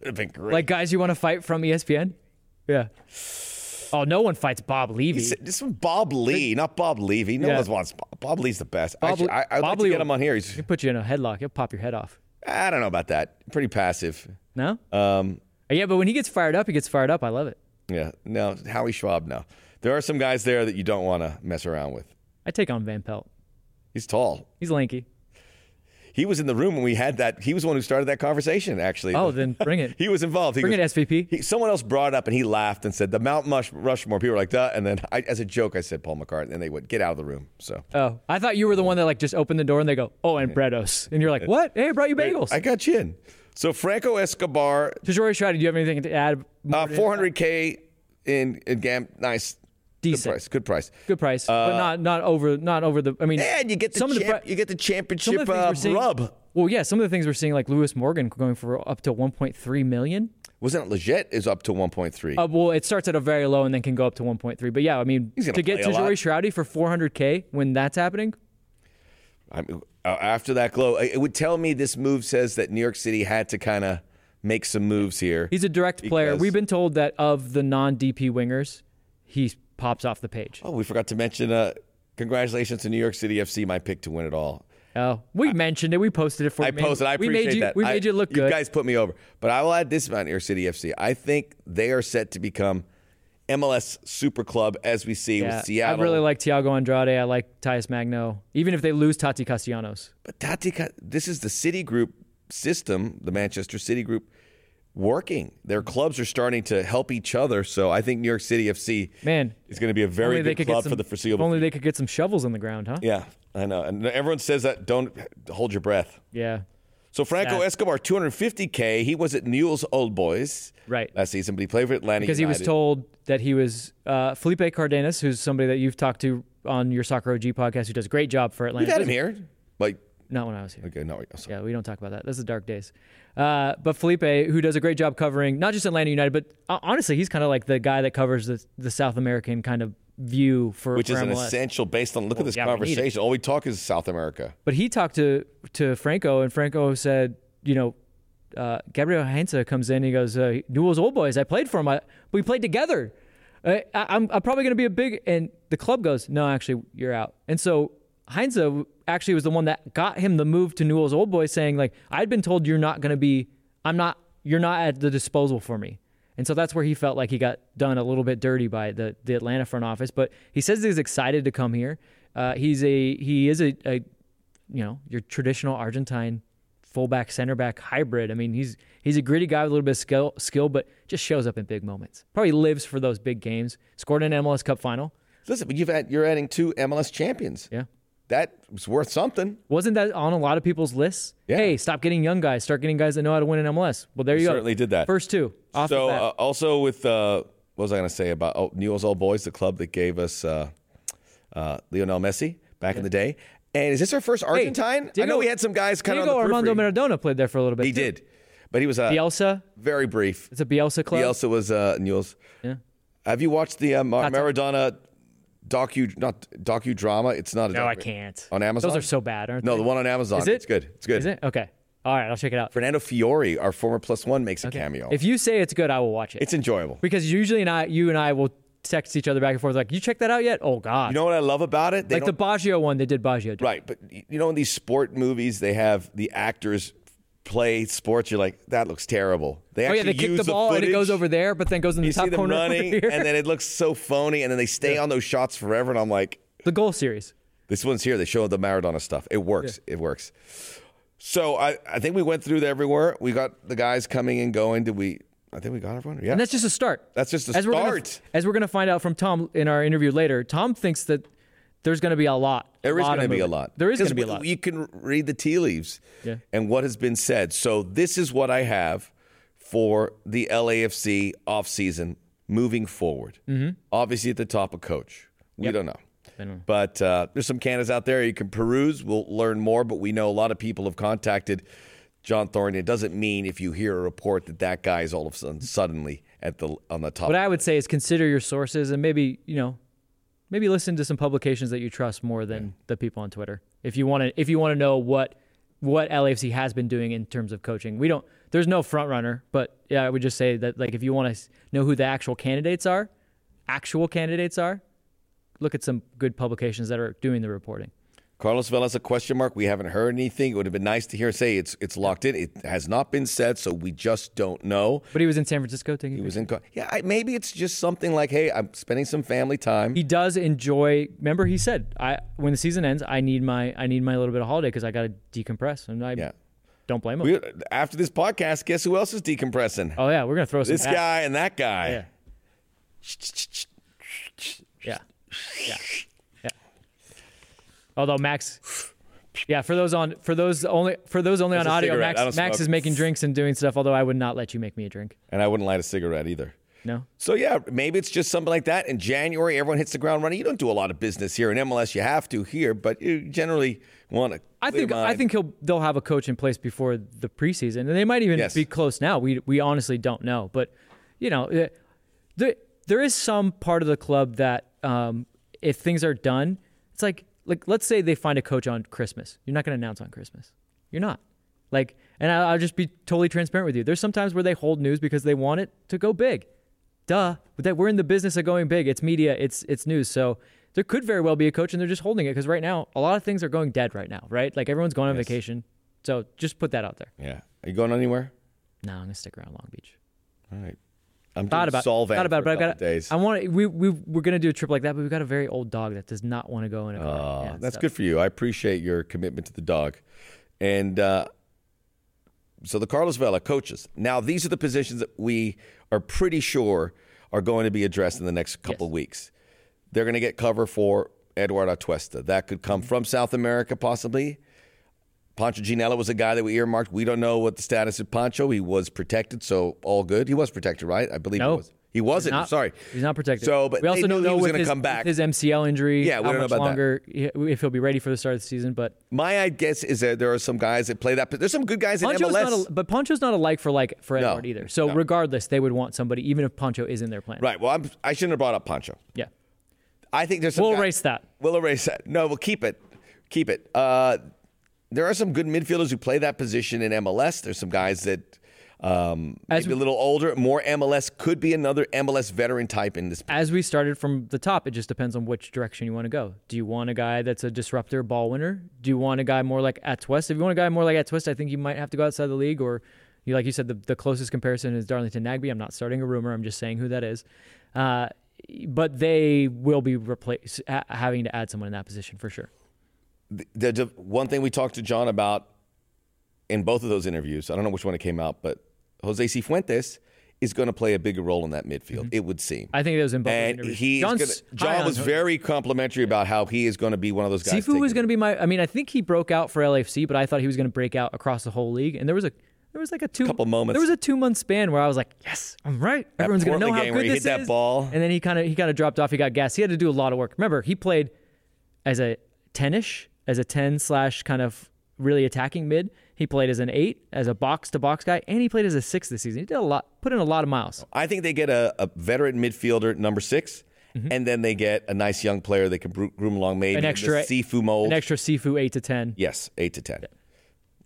It'd been great. Like guys you want to fight from ESPN? Yeah. Oh, no one fights Bob Levy. This this one Bob Ley, not Bob Levy. No Yeah. one wants Bob. Bob Ley's the best. Bob, Actually, I, I'd like Bob to Lee get him on here. He's, He'll put you in a headlock. He'll pop your head off. I don't know about that. Pretty passive. No? Um, yeah, but when he gets fired up, he gets fired up. I love it. yeah, no, Howie Schwab. No, there are some guys there that you don't want to mess around with. I take on Van Pelt. He's tall. He's lanky. He was in the room when we had that. He was the one who started that conversation. Actually, Oh, then bring it. [LAUGHS] he was involved. He Bring goes- it, SVP. He, someone else brought it up and he laughed and said the Mount Mush, Rushmore. People were like that, and then I, as a joke, I said Paul McCartney, and they would get out of the room. So Oh, I thought you were the one that like just opened the door and they go, oh, and Bretos. And you're like, what? Hey, I brought you bagels. I got you in. So Franco Escobar, Tajouri-Shradi, do you have anything to add? uh, 400k in in Gam. Nice, good price. Good price. Good price, but not not over not over the. I mean, And you get the, some of the you get the championship the uh, seeing- rub. Well, yeah, some of the things we're seeing, like Lewis Morgan going for up to 1.3 million. Wasn't it Leggett is up to 1.3? Uh, well, it starts at a very low and then can go up to 1.3. But yeah, I mean, gonna get lot. Tajouri-Shradi for 400k when that's happening, I mean, uh, after that glow, it would tell me this move says that New York City had to kind of make some moves here. he's a direct player. We've been told that of the non-DP wingers, he pops off the page. oh, we forgot to mention. Uh, congratulations to New York City FC, my pick to win it all. Oh, we mentioned it. We posted it for I you. posted. I we appreciate made you, that. We I- made you look good. You guys put me over, but I will add this about New York City FC. I think they are set to become MLS Super Club as we see yeah, with Seattle. I really like Thiago Andrade. I like Talles Magno. Even if they lose Tati Castellanos. But Tati, this is the City Group system, the Manchester City Group. Working. Their clubs are starting to help each other. So I think New York City FC Man, is going to be a very good club some, for the if foreseeable. only they could get some shovels in the ground, huh? yeah, I know. And everyone says that. Don't hold your breath. Yeah. So Franco Sad. Escobar, 250k. He was at Newell's Old Boys Right. last season, but he played for Atlanta Because he was told that he was uh, Felipe Cardenas, who's somebody that you've talked to on your Soccer OG podcast, who does a great job for Atlanta. We've had him here. Like, Not when I was here. okay, no, sorry. Yeah, we don't talk about that. Those are dark days. Uh, but Felipe, who does a great job covering not just Atlanta United, but uh, honestly, he's kind of like the guy that covers the, the South American kind of view for which for is an essential based on look at this yeah, we conversation. All we talk is South America. But he talked to to Franco, and Franco said, you know, uh, Gabriel Heinze comes in. He goes, uh, Newell's old boys. I played for him. I, we played together. I, I, I'm, I'm probably going to be a big. And the club goes, no, actually, you're out. And so Heinze actually was the one that got him the move to Newell's old boys, saying like, I'd been told you're not going to be. I'm not. You're not at the disposal for me. And so that's where he felt like he got done a little bit dirty by the, the Atlanta front office. But he says he's excited to come here. Uh, he's a he is a, a you know your traditional Argentine fullback center back hybrid. I mean he's he's a gritty guy with a little bit of skill skill, but just shows up in big moments. Probably lives for those big games. Scored an MLS Cup final. Listen, but you've had you're adding two MLS champions. Yeah. That was worth something. Wasn't that on a lot of people's lists? Yeah. Hey, stop getting young guys. Start getting guys that know how to win in MLS. Well, there you go. certainly did that. First two. So uh, also with uh, what was I going to say about oh, Newell's Old Boys, the club that gave us uh, uh, Lionel Messi back in the day. And is this our first Argentine? I know we had some guys kind of Diego the Armando. Maradona played there for a little bit. He too. did, but he was uh, Bielsa. very brief. It's a Bielsa club. Bielsa was uh, Newell's. Yeah. Have you watched the uh, Mar- Maradona docu not docudrama? It's not a No, I docu- can't. on Amazon. Those are so bad, aren't No, they? the one on Amazon. Is it? It's good. It's good. Is it? Okay. All right, I'll check it out. Fernando Fiore, our former plus one, makes a cameo. If you say it's good, I will watch it. it's enjoyable. because usually not you and I will text each other back and forth like, "You check that out yet?" Oh God! You know what I love about it? They like the don't- Baggio one, they did Baggio. right, but you know in these sport movies, they have the actors play sports. You're like, that looks terrible. They Oh yeah, actually they kick use the ball and it goes over there, but then goes in the You top see them corner over running, here. and then it looks so phony, and then they stay on those shots forever. And I'm like, the goal series. This one's here. They show the Maradona stuff. It works. It works. So I, I think we went through the everywhere. We got the guys coming and going. Did we? I think we got everyone. Yeah. And that's just a start. That's just a as We're gonna, start. as we're going to find out from Tom in our interview later, Tom thinks that there's going to be a lot. There is going to be a lot. There is going to be a lot. You can read the tea leaves Yeah. and what has been said. So this is what I have for the LAFC offseason moving forward. Mm-hmm. Obviously, at the top of coach. We Yep. don't know. But uh, there's some candidates out there you can peruse. We'll learn more, but we know a lot of people have contacted John Thornton. It doesn't mean if you hear a report that that guy is all of a sudden suddenly at the on the top. What I would say is consider your sources and maybe, you know, maybe listen to some publications that you trust more than the people on Twitter. If you want to if you want to know what what LAFC has been doing in terms of coaching. We don't there's no front runner, but yeah, I would just say that like if you want to know who the actual candidates are, actual candidates are, look at some good publications that are doing the reporting. Carlos Vela's a question mark. We haven't heard anything. It would have been nice to hear say it's it's locked in. It has not been said, so we just don't know. But he was in San Francisco taking He was in. Yeah, I, maybe it's just something like, hey, I'm spending some family time. he does enjoy remember he said i when the season ends i need my i need my little bit of holiday because i gotta decompress and i Yeah. don't blame him We, after this podcast, guess who else is decompressing? oh yeah we're gonna throw some this guy and that guy. yeah yeah yeah although max yeah for those on for those only for those only That's on audio cigarette. Max max smoke. is making drinks and doing stuff although i would not let you make me a drink And I wouldn't light a cigarette either. no So yeah, maybe it's just something like that. In January, everyone hits the ground running. You don't do a lot of business here in MLS. You have to here, but you generally want to. I think I think he'll they'll have a coach in place before the preseason, and they might even Yes. be close now. We we honestly don't know, but you know, eh, there there is some part of the club that um, if things are done, it's like like let's say they find a coach on Christmas. You're not going to announce on Christmas. You're not. Like, and I- I'll just be totally transparent with you. There's sometimes where they hold news because they want it to go big. Duh. But that we're in the business of going big. It's media. It's it's news. So there could very well be a coach, and they're just holding it because right now a lot of things are going dead right now. Right? Like everyone's going on Yes. vacation. So just put that out there. Yeah. Are you going anywhere? No, I'm gonna stick around Long Beach. All right. I'm Thought about Solvang thought about, it, but a I got days. I want we we we're gonna do a trip like that, but we've got a very old dog that does not want to go in a car. Uh, Yeah, that's good for you. I appreciate your commitment to the dog. And uh, So the Carlos Vela coaches. Now these are the positions that we are pretty sure are going to be addressed in the next couple Yes. weeks. They're going to get cover for Eduardo Atuesta. That could come from South America, possibly. Pancho Ginella was a guy that we earmarked. We don't know what the status of Pancho. He was protected, so all good. He was protected, right? I believe No. he was. He wasn't. Not- sorry, he's not protected. So, but we also don't knew he know was gonna his, come back. his MCL injury. Yeah, we don't know about that. longer he- if he'll be ready for the start of the season. But my guess is that there are some guys that play that. But There's some good guys in Pancho's MLS. not a, but Pancho's not a like for like for No, Edward either. So no. regardless, they would want somebody, even if Pancho is in their plan. right. Well, I'm, I shouldn't have brought up Pancho. Yeah. I think there's some We'll guy- erase that. We'll erase that. No, we'll keep it. Keep it. Uh, there are some good midfielders who play that position in MLS. There's some guys that um, As maybe a little older, more MLS. Could be another MLS veteran type in this. As we started from the top, it just depends on which direction you want to go. Do you want a guy that's a disruptor, ball winner? Do you want a guy more like Atuesta? If you want a guy more like Atuesta, I think you might have to go outside the league. Or, you like you said, the, the closest comparison is Darlington Nagbe. I'm not starting a rumor. I'm just saying who that is. Uh, but they will be replace ha- having to add someone in that position for sure. The, the one thing we talked to John about in both of those interviews, I don't know which one it came out, but Jose Cifuentes is going to play a bigger role in that midfield. Mm-hmm. It would seem. I think it was in both and interviews. John's gonna, John was very complimentary about how he is going to be one of those guys. Sifu was going to be my. I mean, I think he broke out for LAFC, but I thought he was going to break out across the whole league. And there was a there was like a two Couple moments. There was a two month span where I was like, yes, I'm right. Everyone's going to know how game good this is. And then he kind of he kind of dropped off. He got gas. He had to do a lot of work. Remember, he played as a ten-ish, as a ten slash kind of really attacking mid. He played as an eight, as a box to box guy, and he played as a six this season. He did a lot, put in a lot of miles. I think they get a, a veteran midfielder, number 6 and then they get a nice young player they can groom along, maybe Mm-hmm. An extra Sifu mold. an extra Sifu eight to ten yes, eight to ten.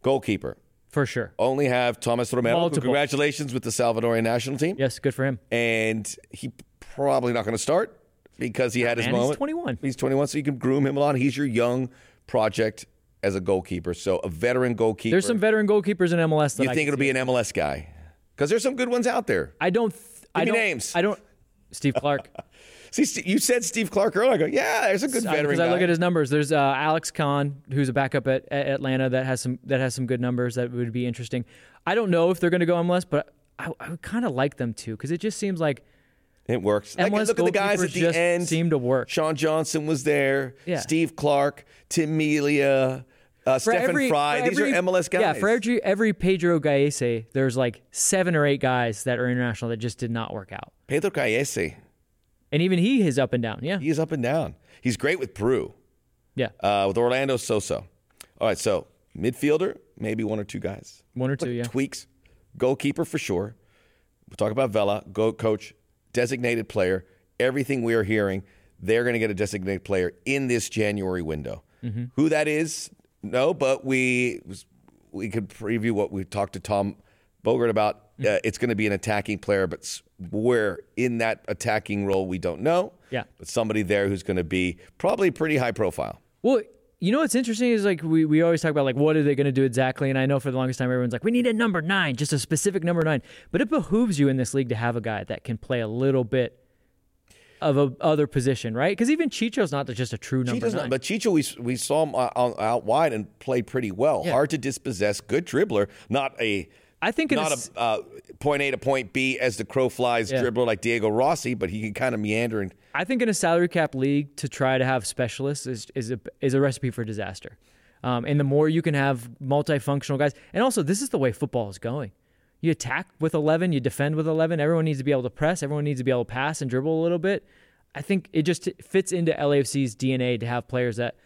Goalkeeper for sure. only have Thomas Romero. Multiple. Congratulations with the Salvadorian national team, Yes, good for him. and he probably not going to start because he had his he's moment. 21. He's 21, so you can groom him along. He's your young project as a goalkeeper. So a veteran goalkeeper. There's some veteran goalkeepers in MLS that you I think it'll be an MLS guy because there's some good ones out there. I don't. Th- I me don't, names. I don't. Steve Clark. [LAUGHS] See, you said Steve Clark earlier. I go, yeah, there's a good veteran Because. I look at his numbers. There's uh, Alex Kann, who's a backup at, at Atlanta that has some that has some good numbers that would be interesting. I don't know if they're going to go MLS, but I, I would kind of like them to because it just seems like It works. Like, MLS look at the guys at the just end. seem to work. Sean Johnson was there. Yeah. Steve Clark, Tim Melia, uh, Stephen every- Frei. These every- are MLS guys. Yeah, for every every Pedro Gallese, there's like seven or eight guys that are international that just did not work out, Pedro Gallese. and even he is up and down. Yeah, He's up and down. He's great with Peru. yeah, Uh, with Orlando Soso. All right, so midfielder, maybe one or two guys. one or two. Yeah, Tweaks. Goalkeeper for sure. We'll talk about Vela, go coach, designated player. Everything we are hearing, they're going to get a designated player in this January window. Mm-hmm. Who that is, no, but we we could preview what we talked to Tom Bogert about. Mm-hmm. Uh, it's going to be an attacking player, but where in that attacking role, we don't know. Yeah. But somebody there who's going to be probably pretty high profile. Well, you know what's interesting is like we, we always talk about like what are they going to do exactly, and I know for the longest time everyone's like we need a number nine, just a specific number nine. But it behooves you in this league to have a guy that can play a little bit of a other position, right? Because even Chicho's not just a true number Chicho's nine. not, but Chicho, we, we saw him out, out- wide and played pretty well. Yeah. Hard to dispossess, good dribbler, not a I think not a uh, point A to point B as the crow flies Yeah. dribbler like Diego Rossi, but he can kind of meander and I think in a salary cap league to try to have specialists is is a is a recipe for disaster. Um, and the more you can have multifunctional guys, and also this is the way football is going. You attack with eleven, you defend with eleven. Everyone needs to be able to press. Everyone needs to be able to pass and dribble a little bit. I think it just fits into LAFC's DNA to have players that,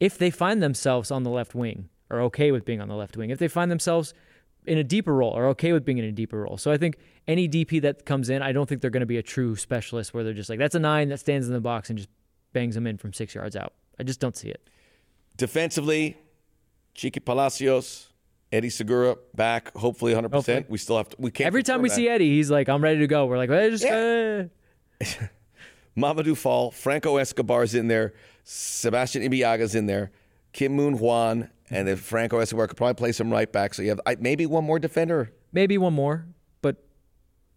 if they find themselves on the left wing, are okay with being on the left wing. If they find themselves in a deeper role, are okay with being in a deeper role. So I think any DP that comes in, I don't think they're going to be a true specialist where they're just like, that's a nine that stands in the box and just bangs them in from six yards out. I just don't see it. defensively, Chiqui Palacios, Eddie Segura back, hopefully 100%. Hopefully. We still have to, we can't Every time we that. see Eddie, he's like, I'm ready to go. We're like, well, just, uh, [LAUGHS] Mamadou Fall, Franco Escobar's in there, Sebastian Ibeagha's in there, Kim Moon Hwan, and if Franco Escobar could probably play some right back. So you have I, maybe one more defender. maybe one more, but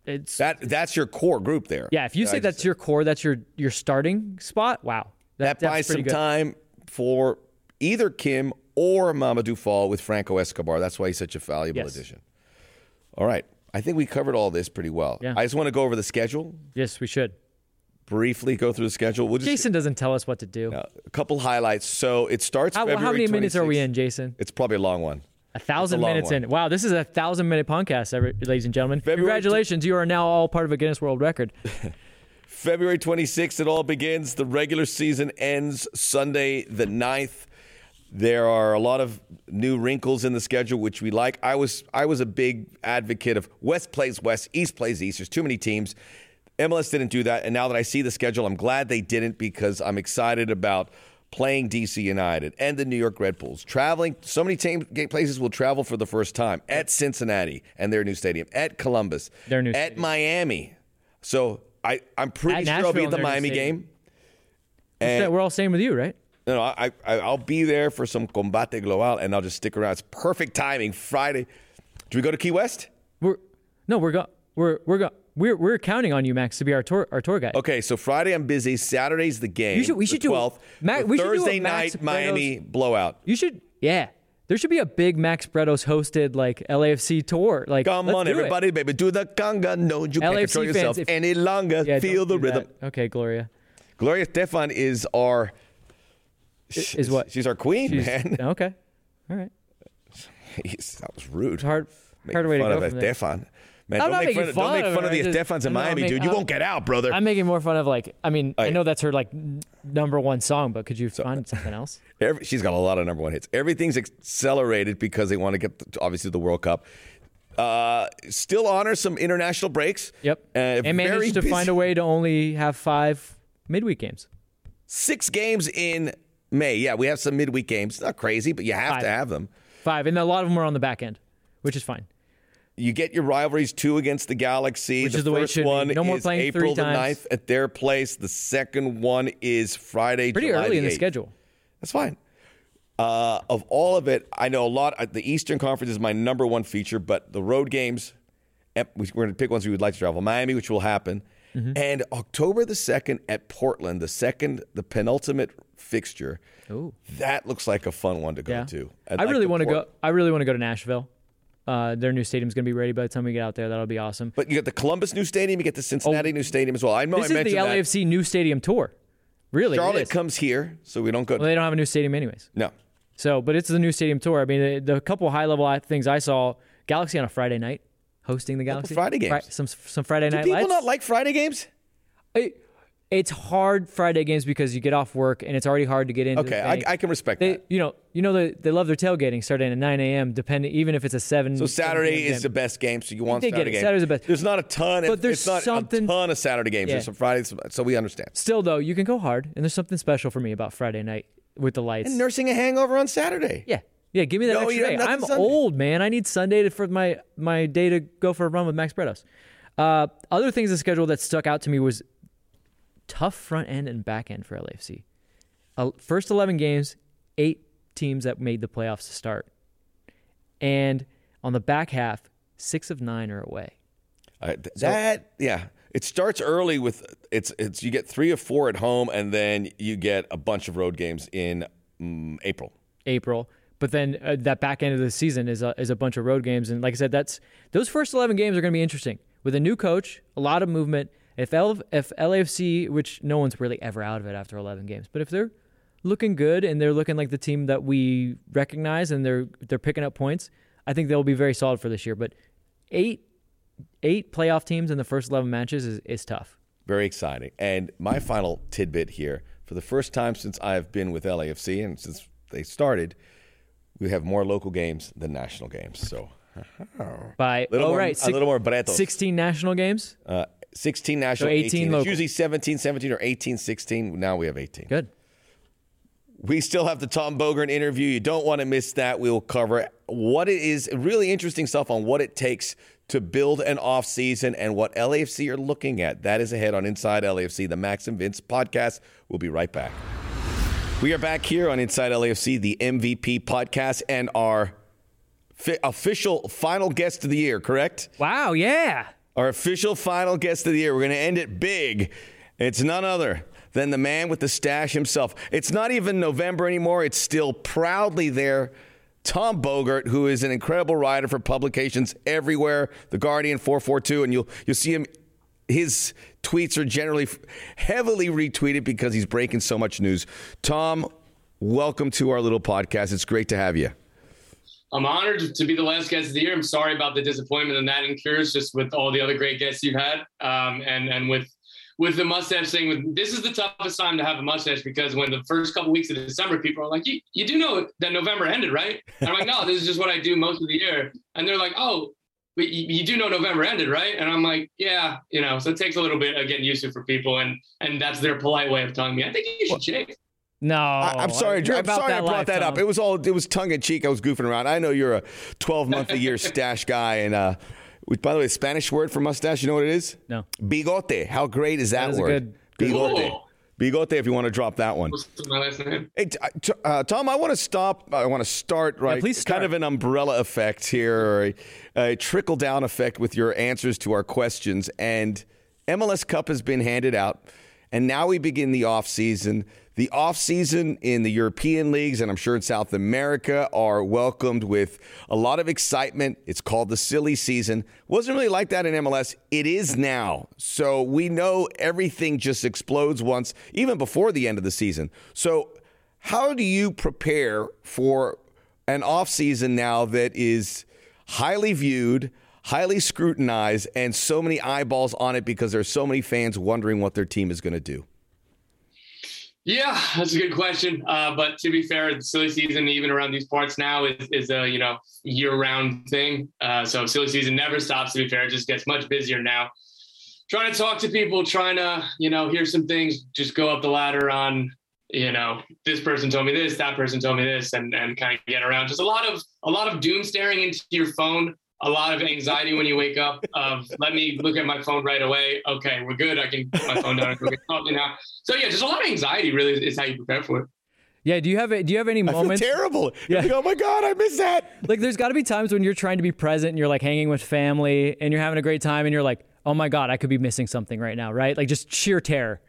it's That that's your core group there. yeah. If you say that's your core, that's your your starting spot. Wow, that that's buys some good. time for either Kim or Mamadou Fall with Franco Escobar. That's why he's such a valuable Yes. addition. All right. I think we covered all this pretty well. Yeah. I just want to go over the schedule, Yes, we should. Briefly go through the schedule. We'll just Jason doesn't tell us what to do. uh, a couple highlights. So it starts How, how many minutes are we in, Jason? It's probably a long one. A thousand a minutes one. in. Wow, this is a thousand minute podcast, ladies and gentlemen. February Congratulations, you are now all part of a Guinness World Record. [LAUGHS] February 26th, it all begins. The regular season ends Sunday the 9th. There are a lot of new wrinkles in the schedule, which we like. I was I was a big advocate of West plays West, East plays East. There's too many teams. MLS didn't do that, and now that I see the schedule, I'm glad they didn't because I'm excited about playing DC United and the New York Red Bulls. Traveling, so many team, places will travel for the first time at Cincinnati and their new stadium, at Columbus, Their new at stadium. Miami. So I, I'm pretty At sure I'll be at the and their new Miami game. And We're all staying with you, right? no, no, I, I, I'll be there for some Combate Global, and I'll just stick around. It's perfect timing. Friday. Do we go to Key West? We're no, we're go, we're we're go, we're we're counting on you, Max, to be our tour our tour guide. Okay, so Friday I'm busy. Saturday's the game. You should- we the should do a- 12th. Ma- we should do Thursday night Miami blowout. You should, yeah. There should be a big Max Bretos hosted like LAFC tour. Like, Come let's on, do it. everybody, baby, do the conga. No, you can't control fans, yourself if- any longer. Yeah, Feel the do that. rhythm. Okay, Gloria. Gloria Estefan is our. Is what? She's our queen, She's- man. [LAUGHS] Okay, all right. Jeez, that was rude. It's hard, Making hard way to go of from there. Man, I'm don't make fun, of, don't make fun her, of the just- Estefans in no, Miami, make- dude. You I'm- won't get out, brother. I'm making more fun of like. I mean, I know that's her like number one song, but could you find [LAUGHS] something else? Every, she's got a lot of number one hits. Everything's accelerated because they want to get to, obviously the World Cup. Uh, still honor some international breaks. Yep. Uh, and managed to busy- find a way to only have five midweek games. Six games in May. Yeah, we have some midweek games. Not crazy, but you have Five. to have them. Five, and a lot of them are on the back end, which is fine. You get your rivalries two against the Galaxy. Which the is the first should one No more is playing April the times. 9th at their place. The second one is Friday, Pretty July early in the schedule. That's fine. Uh, of all of it, I know a lot. uh, The Eastern Conference is my number one feature, but the road games, we- we're going to pick ones we would like to travel. Miami, which will happen, Mm-hmm. and October the second at Portland, the second, the penultimate fixture. Ooh. That looks like a fun one to go Yeah. to. I I'd like really want to Port- go. I really want to go to Nashville. Uh, their new stadium's going to be ready by the time we get out there. That'll be awesome. But you get the Columbus new stadium, you get the Cincinnati new stadium as well. I know Oh. This I is the that. LAFC new stadium tour. Really, Charlotte is. comes here, so we don't go. Well, they don't have a new stadium anyways. no, So, but it's the new stadium tour. I mean, the, the couple high level things I saw: Galaxy on a Friday night, hosting the Galaxy. Friday games. Fri- some some Friday night. do night people lights. not like Friday games? It- it's hard Friday games because you get off work and it's already hard to get in. Okay, I. I can respect They, that. you know, you know, they, they love their tailgating starting at 9 a.m. Depending, even if it's a seven. So Saturday is the best game, so you want They get Saturday game. Saturday's the best. There's not a ton, But there's it's not something- a ton of Saturday games. Yeah. There's some Fridays, so we understand. Still, though, you can go hard, and there's something special for me about Friday night with the lights. And nursing a hangover on Saturday. yeah, yeah. Give me that No, extra day. I'm Sunday. old, man. I need Sunday to, for my my day to go for a run with Max Bretos. Uh, other things in the schedule that stuck out to me was tough front end and back end for LAFC. Uh, first 11 games, eight teams that made the playoffs to start. And on the back half, six of nine are away. Uh, th- that yeah, it starts early with it's it's you get three or four at home, and then you get a bunch of road games in mm, April. April. But then uh, that back end of the season is a, is a bunch of road games, and like I said, that's those first eleven games are going to be interesting with a new coach, a lot of movement. If L, if LAFC, which no one's really ever out of it after eleven games, but if they're looking good and they're looking like the team that we recognize and they're they're picking up points, I think they'll be very solid for this year. But eight eight playoff teams in the first eleven matches is, is tough. Very exciting. And my final tidbit here: for the first time since I've been with LAFC and since they started, we have more local games than national games. So [LAUGHS] By Little oh more- right, a little more bretos. sixteen national games. uh, 16 national, So 18 18. It's usually 17, 17, or 18, 16. Now we have 18. Good. We still have the Tom Bogert interview. You don't want to miss that. We will cover what it is, really interesting stuff on what it takes to build an off season and what LAFC are looking at. That is ahead on Inside LAFC, the Max and Vince podcast. We'll be right back. We are back here on Inside LAFC, the MVP podcast, and our fi- official final guest of the year, correct? Wow. Yeah. Our official final guest of the year. We're going to end it big. It's none other than the man with the stash himself. It's not even November anymore. It's still proudly there. Tom Bogert, who is an incredible writer for publications everywhere, The Guardian, 442, and you'll you'll see him. His tweets are generally heavily retweeted because he's breaking so much news. Tom, welcome to our little podcast. It's great to have you. I'm honored to be the last guest of the year. I'm sorry about the disappointment and that incurs just with all the other great guests you've had, um, and and with with the mustache thing. With this is the toughest time to have a mustache because when the first couple weeks of December, people are like, "You you do know that November ended, right?" And I'm like, "No, this is just what I do most of the year." And they're like, "Oh." But you, you do know November ended, right? And I'm like, yeah, you know. So it takes a little bit of getting used to for people, and and that's their polite way of telling me, I think you should shave. No, I, am sorry. You're I'm sorry I brought life, that up. It was all it was tongue in cheek. I was goofing around. I know you're a 12 month a year [LAUGHS] stash guy, and uh, which, by the way, Spanish word for mustache. You know what it is? No. Bigote. How great is that, That is a word? good- Bigote. Cool. Bigote. If you want to drop that one. What's my last name? Hey, t- t- uh, Tom, I want to stop. I want to start right. please Kind of an umbrella effect here, or a, a trickle down effect with your answers to our questions. And MLS Cup has been handed out, and now we begin the off season. The off season in the European leagues, and I'm sure in South America, are welcomed with a lot of excitement. It's called the silly season. Wasn't really like that in MLS. It is now. So we know everything just explodes once, even before the end of the season. So how do you prepare for an offseason now that is highly viewed, highly scrutinized, and so many eyeballs on it because there's so many fans wondering what their team is going to do? Yeah, that's a good question. Uh, but to be fair, the silly season, even around these parts now, is, is a you know year-round thing. Uh, so silly season never stops. To be fair, it just gets much busier now. Trying to talk to people, trying to you know hear some things, just go up the ladder on you know this person told me this, that person told me this, and and kind of get around. Just a lot of a lot of doom staring into your phone. A lot of anxiety when you wake up. Of let me look at my phone right away. Okay, we're good. I can put my phone down and go get coffee now. So yeah, just a lot of anxiety. Really is how you prepare for it. Yeah. Do you have a, Do you have any I feel moments? terrible. Yeah. Like, oh my God, I missed that. like, there's got to be times when you're trying to be present and you're like hanging with family and you're having a great time and you're like, oh my god, I could be missing something right now, right? Like just sheer terror.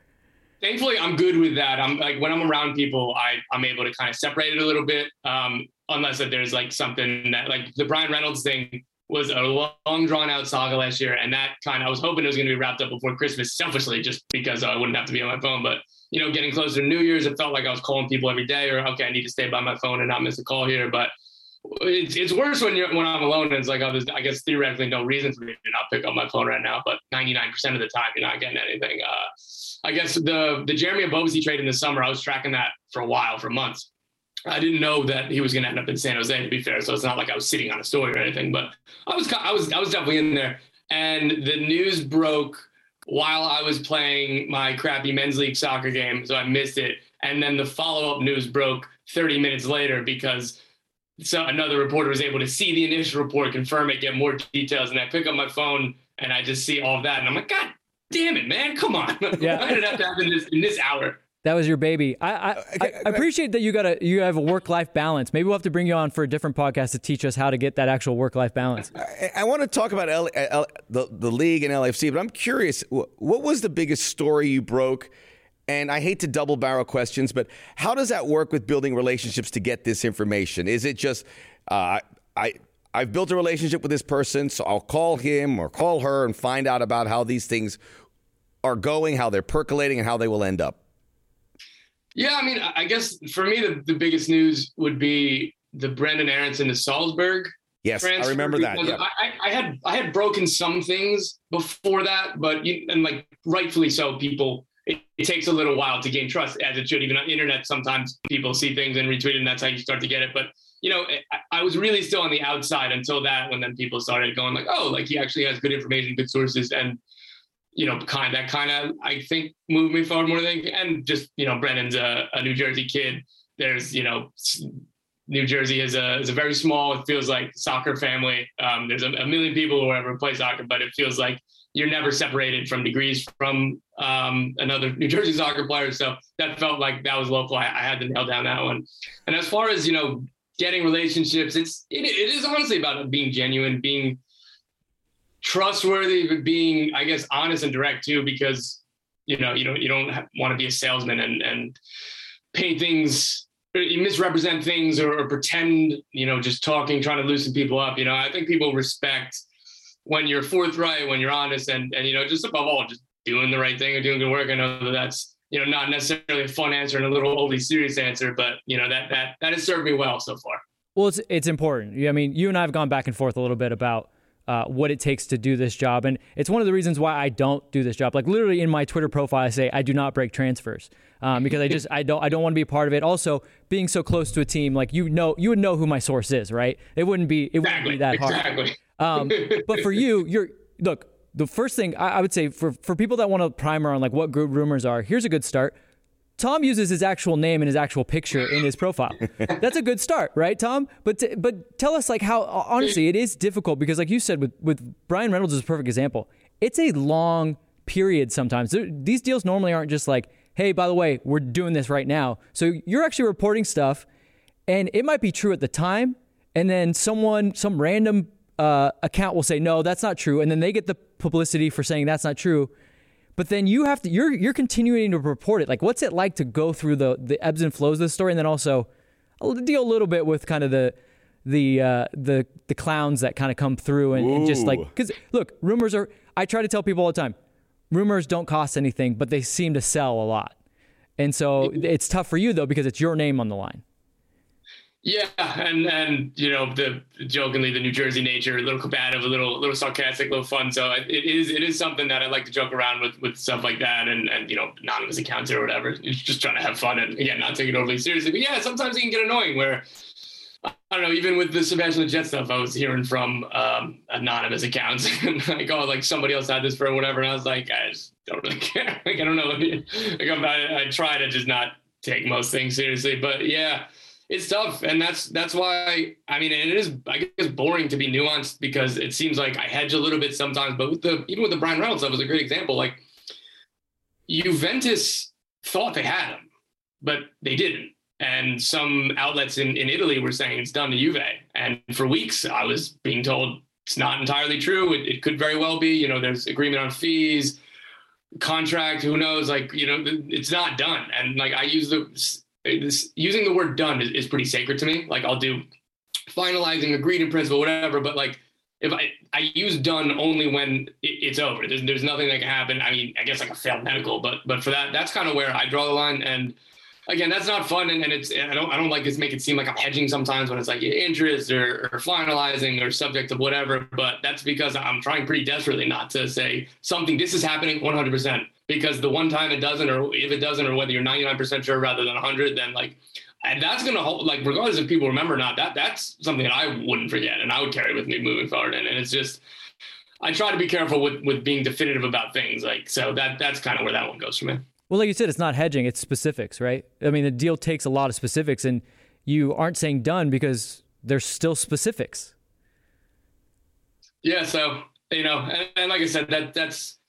thankfully i'm good with that i'm like when i'm around people i i'm able to kind of separate it a little bit um unless that there's like something that like the Bryan Reynolds thing was a long drawn out saga last year and that kind of i was hoping it was going to be wrapped up before christmas selfishly just because i wouldn't have to be on my phone but you know getting closer to new year's it felt like i was calling people every day or okay i need to stay by my phone and not miss a call here but it's, it's worse when you're when I'm alone and it's like oh I guess theoretically no reason for me to not pick up my phone right now but 99% of the time you're not getting anything. Uh, I guess the the Jeremy Ebobisse trade in the summer I was tracking that for a while for months I didn't know that he was going to end up in San Jose to be fair so it's not like I was sitting on a story or anything but I was I was I was definitely in there and the news broke while I was playing my crappy men's league soccer game so I missed it and then the follow up news broke 30 minutes later because so another reporter was able to see the initial report, confirm it, get more details, and I pick up my phone and I just see all of that, and I'm like, God damn it, man, come on! [LAUGHS] Yeah. Why did it have to happen this, in this hour? That was your baby. I I, I, I appreciate that you got a you have a work life balance. Maybe we'll have to bring you on for a different podcast to teach us how to get that actual work life balance. I, I want to talk about L, L, the, the league and LFC, but I'm curious what was the biggest story you broke? And I hate to double barrel questions, but how does that work with building relationships to get this information? Is it just, uh, I, I've built a relationship with this person, so I'll call him or call her and find out about how these things are going, how they're percolating, and how they will end up? Yeah, I mean, I guess for me, the, the biggest news would be the Brenden Aaronson to Salzburg. Yes, I remember that. Yeah. I, I, had I had broken some things before that, but you, and like rightfully so, people it, it takes a little while to gain trust, as it should. Even on the internet, sometimes people see things and retweet it, and that's how you start to get it. But you know, I, I was really still on the outside until that, when then people started going like, oh, like he actually has good information, good sources, and you know, kind that kind of I think moved me forward more than anything. And just you know, Brenden's a, a New Jersey kid. There's you know. New Jersey is a is a very small. It feels like soccer family. Um, there's a, a million people who ever play soccer, but it feels like you're never separated from degrees from um, another New Jersey [LAUGHS] soccer player. So that felt like that was local. I, I had to nail down that one. And as far as you know, getting relationships, it's it, it is honestly about being genuine, being trustworthy, but being I guess honest and direct too, because you know you don't you don't want to be a salesman and and paint things uh, misrepresent things or, or, pretend, you know, just talking, trying to loosen people up. You know, I think people respect when you're forthright, when you're honest, and and you know, just above all, just doing the right thing or doing good work. I know that that's you know not necessarily a fun answer and a little overly serious answer, but you know that that that has served me well so far. Well, it's it's important. I mean, you and I have gone back and forth a little bit about uh, what it takes to do this job. And it's one of the reasons why I don't do this job. Like literally in my Twitter profile, I say I do not break transfers um, because I just I don't I don't want to be a part of it. Also, being so close to a team, like you know you would know who my source is, right? It wouldn't be it wouldn't be that hard. Exactly. Um, but for you, you're look. The first thing I, I would say for for people that want a primer on like what good rumors are, here's a good start. Tom uses his actual name and his actual picture in his profile. [LAUGHS] That's a good start, right, Tom? But t- but tell us like how honestly it is difficult because like you said with with Bryan Reynolds is a perfect example. It's a long period sometimes. There, these deals normally aren't just like, "Hey, by the way, we're doing this right now." So you're actually reporting stuff and it might be true at the time and then someone some random uh, account will say, "No, that's not true." And then they get the publicity for saying that's not true but then you have to you're you're continuing to report it. Like, what's it like to go through the the ebbs and flows of the story, and then also deal a little bit with kind of the the uh, the the clowns that kind of come through and, and just like because look, rumors are. I try to tell people all the time, rumors don't cost anything, but they seem to sell a lot, and so it's tough for you though because it's your name on the line. Yeah, and and you know the jokingly the New Jersey nature, a little combative, a little little sarcastic, a little fun. So it is it is something that I like to joke around with with stuff like that, and and you know anonymous accounts or whatever. It's just trying to have fun and again not take it overly seriously. But yeah, sometimes it can get annoying where I don't know. Even with the Sebastian Jet stuff, I was hearing from um, anonymous accounts, [LAUGHS] and like, oh, like somebody else had this for whatever, and I was like, I just don't really [LAUGHS] care. Like, I don't know. Like, I'm, I, I try to just not take most things seriously, but yeah, it's tough, and that's that's why I mean it is I guess boring to be nuanced because it seems like I hedge a little bit sometimes. But with the even with the Bryan Reynolds stuff was a great example. Like Juventus thought they had him, but they didn't. And some outlets in, in Italy were saying it's done to Juve. And for weeks, I was being told it's not entirely true. It, it could very well be. You know, there's agreement on fees, contract. Who knows? Like, you know, it's not done. And like I use the this using the word done is, is pretty sacred to me. Like I'll do finalizing, agreed in principle, whatever. But like if I, I use done only when it, it's over. There's there's nothing that can happen. I mean, I guess like a failed medical, but but for that, that's kind of where I draw the line. And again, that's not fun. And, and it's I don't I don't like this make it seem like I'm hedging sometimes when it's like interest or, or finalizing or subject of whatever. But that's because I'm trying pretty desperately not to say something. This is happening 100. Because the one time it doesn't, or if it doesn't, or whether you're 99% sure rather than 100, then like, and that's gonna hold, like, regardless if people remember or not, that that's something that I wouldn't forget and I would carry with me moving forward. And, and it's just, I try to be careful with with being definitive about things. Like, so that that's kind of where that one goes for me. Well, like you said, it's not hedging; it's specifics, right? I mean, the deal takes a lot of specifics, and you aren't saying done because there's still specifics. Yeah. So you know, and, and like I said, that that's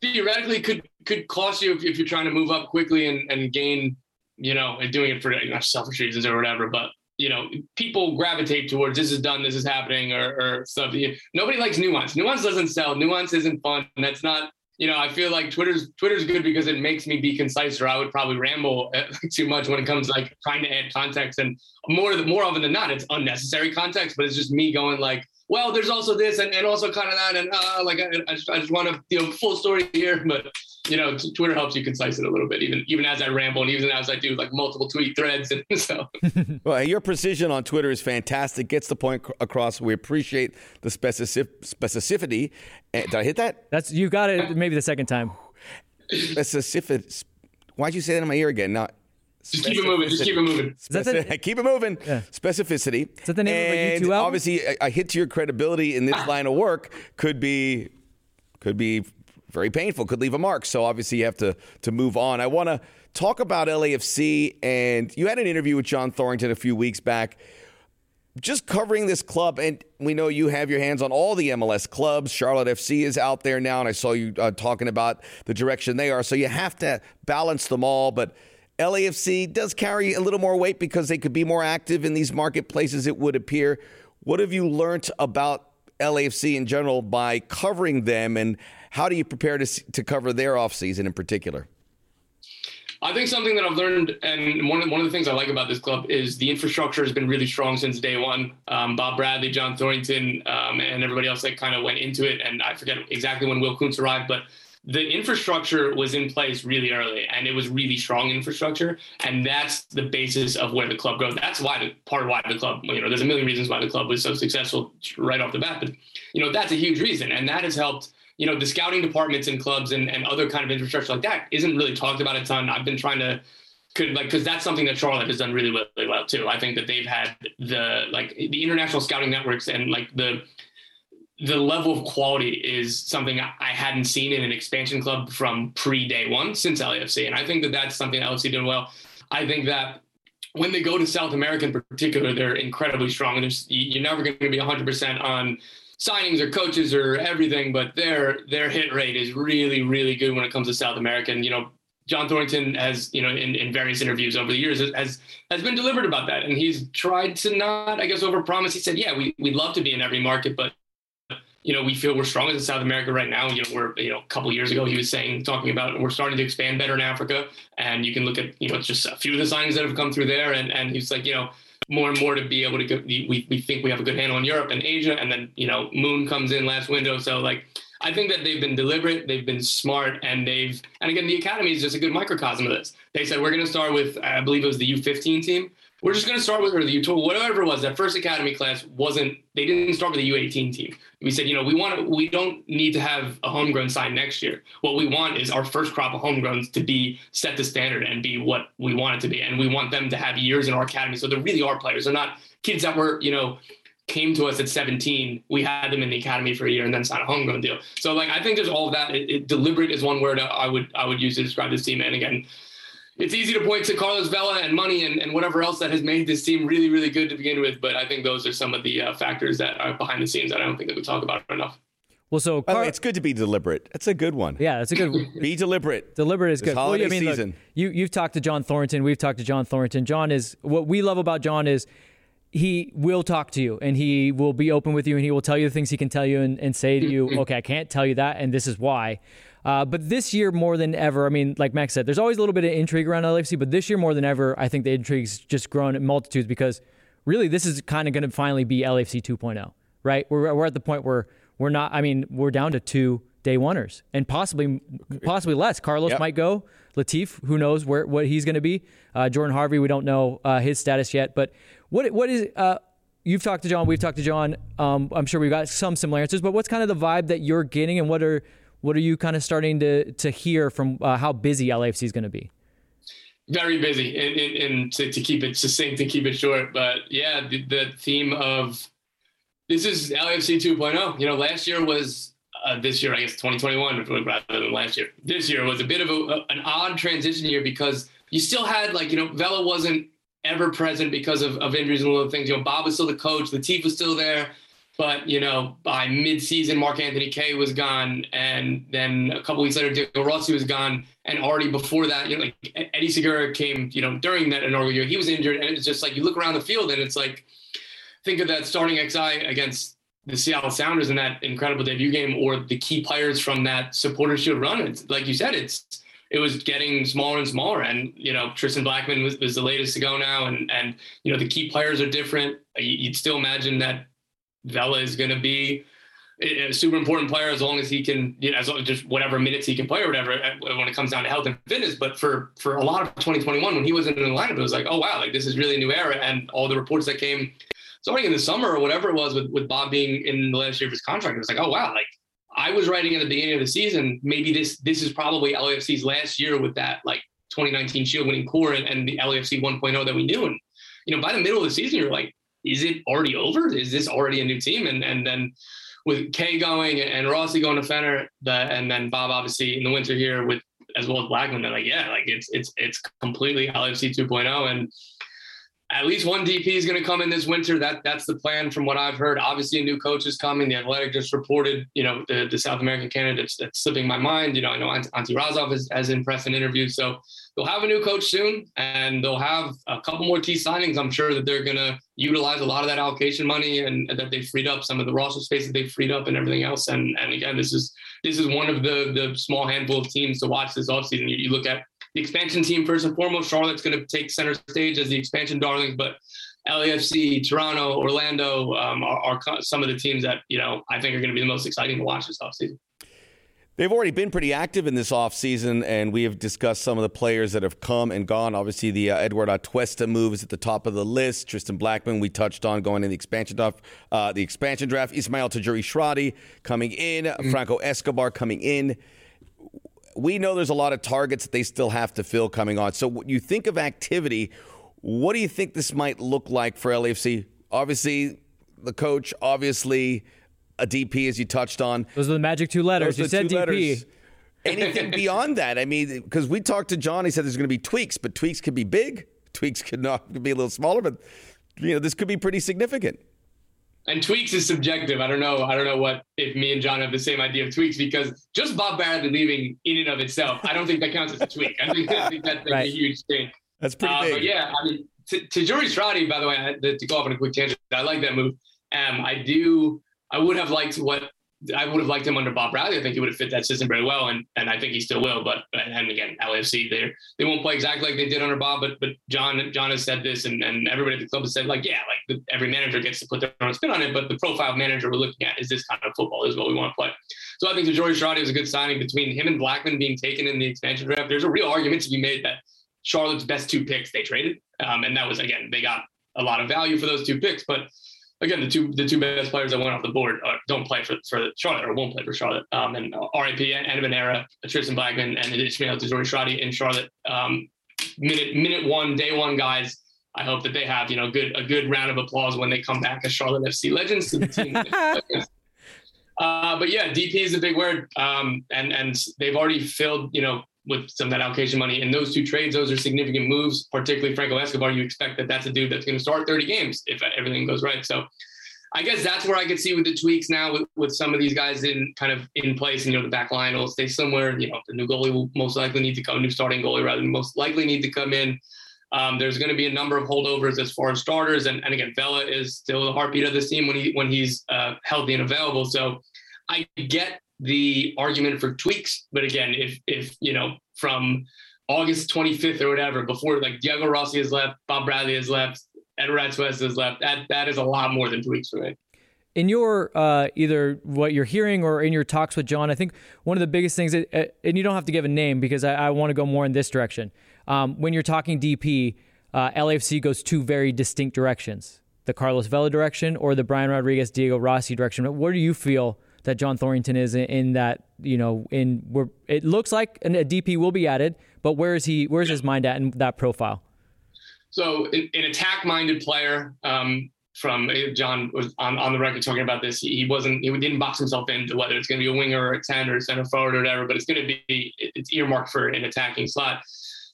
theoretically could could cost you if, if you're trying to move up quickly and, and gain, you know, and doing it for you know, selfish reasons or whatever. But you know, people gravitate towards this is done, this is happening, or, or stuff. Nobody likes nuance. Nuance doesn't sell. Nuance isn't fun. That's not. You know, I feel like Twitter's Twitter's good because it makes me be concise, or I would probably ramble eh, [LAUGHS] too much when it comes to like trying to add context. And more more often than not, it's unnecessary context. But it's just me going like, well, there's also this and, and also kind of that. And uh, like, I, I just, I just want to, you know, full story here. But, you know, t- Twitter helps you concise it a little bit, even even as I ramble and even as I do like multiple tweet threads. And [LAUGHS] so, [LAUGHS] well, your precision on Twitter is fantastic. Gets the point across. We appreciate the specific, specificity. Uh, did I hit that? That's you got it. Maybe the second time. Specificity. Why'd you say that in my ear again? Not just keep it moving. Just keep it moving. The, [LAUGHS] keep it moving. Yeah. Specificity. Is that the name and of a U2 album? Obviously, a, a hit to your credibility in this line of work could be could be very painful. Could leave a mark. So obviously, you have to to move on. I want to talk about LAFC, and you had an interview with John Thorrington a few weeks back. Just covering this club, and we know you have your hands on all the MLS clubs. Charlotte FC is out there now, and I saw you uh, talking about the direction they are. So you have to balance them all. But LAFC does carry a little more weight because they could be more active in these marketplaces, it would appear. What have you learned about LAFC in general by covering them, and how do you prepare to, to cover their offseason in particular? I think something that I've learned, and one of, one of the things I like about this club is the infrastructure has been really strong since day one. Um, Bob Bradley, John Thorrington, um, and everybody else that kind of went into it. And I forget exactly when Will Kuntz arrived, but the infrastructure was in place really early and it was really strong infrastructure and that's the basis of where the club grows that's why the part of why the club you know there's a million reasons why the club was so successful right off the bat but you know that's a huge reason and that has helped you know the scouting departments in clubs and, and other kind of infrastructure like that isn't really talked about a ton i've been trying to could like because that's something that Charlotte has done really, really well too. I think that they've had the like the international scouting networks and like the the level of quality is something I hadn't seen in an expansion club from pre day one since LAFC. And I think that that's something LAFC did well. I think that when they go to South America in particular, they're incredibly strong. And there's, you're never going to be 100% on signings or coaches or everything, but their their hit rate is really, really good when it comes to South America. And, you know, John Thorrington has, you know, in, in various interviews over the years has has been delivered about that. And he's tried to not, I guess, overpromise. He said, yeah, we, we'd love to be in every market, but you know, we feel we're strongest in South America right now. You know, we're, you know, a couple years ago, he was saying, talking about we're starting to expand better in Africa. And you can look at, you know, just a few of the signings that have come through there. And, and he's like, you know, more and more to be able to go, we, we think we have a good handle on Europe and Asia. And then, you know, Moon comes in last window. So like, I think that they've been deliberate, they've been smart, and they've, and again, the academy is just a good microcosm of this. They said, we're going to start with, I believe it was the U15 team we're just going to start with the U12, whatever it was. That first academy class wasn't. They didn't start with the U18 team. We said, you know, we want. We don't need to have a homegrown sign next year. What we want is our first crop of homegrowns to be set the standard and be what we want it to be, and we want them to have years in our academy. So they really are players. They're not kids that were, you know, came to us at 17. We had them in the academy for a year and then signed a homegrown deal. So like I think there's all of that. It, it, deliberate is one word I would I would use to describe this team. And again, it's easy to point to Carlos Vela and money and, and whatever else that has made this team really, really good to begin with. But I think those are some of the uh, factors that are behind the scenes that I don't think that we talk about enough. Well, so Car- way, it's good to be deliberate. That's a good one. Yeah, that's a good. [LAUGHS] be deliberate. Deliberate is this good. Holiday well, I mean, season. Look, you you've talked to John Thorrington. We've talked to John Thorrington. John is what we love about John is he will talk to you and he will be open with you and he will tell you the things he can tell you and, and say to you, [LAUGHS] okay, I can't tell you that and this is why. Uh, but this year, more than ever, I mean, like Max said, there's always a little bit of intrigue around LAFC, but this year more than ever, I think the intrigue's just grown in multitudes because really this is kind of going to finally be LAFC 2.0, right? We're, we're at the point where we're not, I mean, we're down to two day oneers and possibly possibly less. Carlos yep. might go. Latif, who knows where what he's going to be. Uh, Jordan Harvey, we don't know uh, his status yet. But what what is uh, you've talked to John, we've talked to John. Um, I'm sure we've got some similarities, but what's kind of the vibe that you're getting, and what are what are you kind of starting to to hear from uh, how busy LAFC is going to be? Very busy, and, and, to, to, keep it succinct and keep it short. But yeah, the, the theme of this is LAFC 2.0. You know, last year was uh, this year, I guess 2021 rather than last year. This year was a bit of a, an odd transition year because you still had like you know Vela wasn't ever present because of, of injuries and little things. You know, Bob was still the coach, the Latif was still there. But you know, by mid-season, Mark Anthony Kaye was gone, and then a couple weeks later, Diego Rossi was gone, and already before that, you know, like Eddie Segura came, you know, during that inaugural year, he was injured, and it's just like you look around the field, and it's like, think of that starting XI against the Seattle Sounders in that incredible debut game, or the key players from that supporter shield run. It's like you said, it's it was getting smaller and smaller, and you know, Tristan Blackmon was, was the latest to go now, and and you know, the key players are different. You'd still imagine that Vela is going to be a super important player as long as he can, you know, as long, just whatever minutes he can play or whatever uh, when it comes down to health and fitness. But for for a lot of 2021, when he wasn't in the lineup, it was like, oh wow, like this is really a new era. And all the reports that came starting in the summer or whatever it was with, with Bob being in the last year of his contract, it was like, oh wow, like I was writing at the beginning of the season, maybe this this is probably LAFC's last year with that like 2019 Shield winning core and, and the LAFC 1.0 that we knew. And you know, by the middle of the season, you're like, is it already over? Is this already a new team? And and then with Kaye going and Rossi going to Fener, the, and then Bob obviously in the winter here with as well as Blackmon, they're like, yeah, like it's it's it's completely LFC 2.0, and at least one DP is going to come in this winter. That that's the plan from what I've heard. Obviously, a new coach is coming. The Athletic just reported, you know, the, the South American candidates that's slipping my mind. You know, I know Ante Razov has, has impressed in interviews. So they'll have a new coach soon, and they'll have a couple more key signings. I'm sure that they're going to utilize a lot of that allocation money and, and that they freed up some of the roster space that they freed up and everything else. And and again, this is this is one of the the small handful of teams to watch this offseason. You, you look at the expansion team first and foremost. Charlotte's going to take center stage as the expansion darlings, but LAFC, Toronto, Orlando um, are, are, some of the teams that you know I think are going to be the most exciting to watch this offseason. They've already been pretty active in this offseason, and we have discussed some of the players that have come and gone. Obviously, the uh, Eduardo Atuesta move is at the top of the list. Tristan Blackmon, we touched on going in the expansion draft. Uh, the expansion draft. Ismael Tajouri-Shradi coming in. Mm-hmm. Franco Escobar coming in. We know there's a lot of targets that they still have to fill coming on. So, when you think of activity, what do you think this might look like for LAFC? Obviously, the coach, obviously, a DP, as you touched on. Those are the magic two letters. Those you said DP. Letters. Anything beyond that? I mean, because we talked to John, he said there's going to be tweaks, but tweaks could be big. Tweaks could not could be a little smaller, but you know this could be pretty significant. And tweaks is subjective. I don't know. I don't know what if me and John have the same idea of tweaks because just Bob Bradley leaving in and of itself, I don't think that counts as a tweak. I think, I think that's like right. a huge thing. That's pretty uh, big. But yeah, I mean, to, to Tajouri-Shradi, by the way, to go off on a quick tangent, I like that move. Um, I do I would have liked what I would have liked him under Bob Bradley. I think he would have fit that system very well, and and I think he still will. But and again, LAFC they they won't play exactly like they did under Bob. But but John John has said this, and, and everybody at the club has said like yeah, like the, every manager gets to put their own spin on it. But the profile manager we're looking at is this kind of football is what we want to play. So I think the Tajouri-Shradi was a good signing between him and Blackmon being taken in the expansion draft. There's a real argument to be made that Charlotte's best two picks they traded, um, and that was again they got a lot of value for those two picks, but again, the two the two best players that went off the board uh, don't play for, for Charlotte or won't play for Charlotte. Um, and uh, RIP and Manera, Tristan Blackmon, and Ishmael Tajouri-Shradi in Charlotte. Um, minute minute one, day one guys. I hope that they have you know good a good round of applause when they come back as Charlotte FC legends to the team. [LAUGHS] uh, but yeah, DP is a big word, um, and and they've already filled you know with some of that allocation money. In those two trades, those are significant moves, particularly Franco Escobar. You expect that that's a dude that's going to start 30 games if everything goes right. So I guess that's where I could see with the tweaks now with, with some of these guys in kind of in place and, you know, the back line will stay somewhere. You know, the new goalie will most likely need to come, new starting goalie rather than most likely need to come in. Um, there's going to be a number of holdovers as far as starters. And, and again, Vela is still the heartbeat of this team when he when he's uh, healthy and available. So I get the argument for tweaks. But again, if if you know from August 25th or whatever, before like Diego Rossi has left, Bob Bradley has left, Eduardo Atuesta has left, that that is a lot more than tweaks for me. In your uh, either what you're hearing or in your talks with John, I think one of the biggest things, uh, and you don't have to give a name because I, I want to go more in this direction. Um, when you're talking DP, uh, LAFC goes two very distinct directions: the Carlos Vela direction or the Brian Rodriguez, Diego Rossi direction. But what do you feel that John Thorrington is in, that you know in where it looks like a DP will be added, but where is he? Where's his mind at in that profile? So, an, an attack-minded player. Um, from uh, John was on, on the record talking about this. He, he wasn't he didn't box himself into whether it's going to be a winger or a ten or a center forward or whatever, but it's going to be it's earmarked for an attacking slot.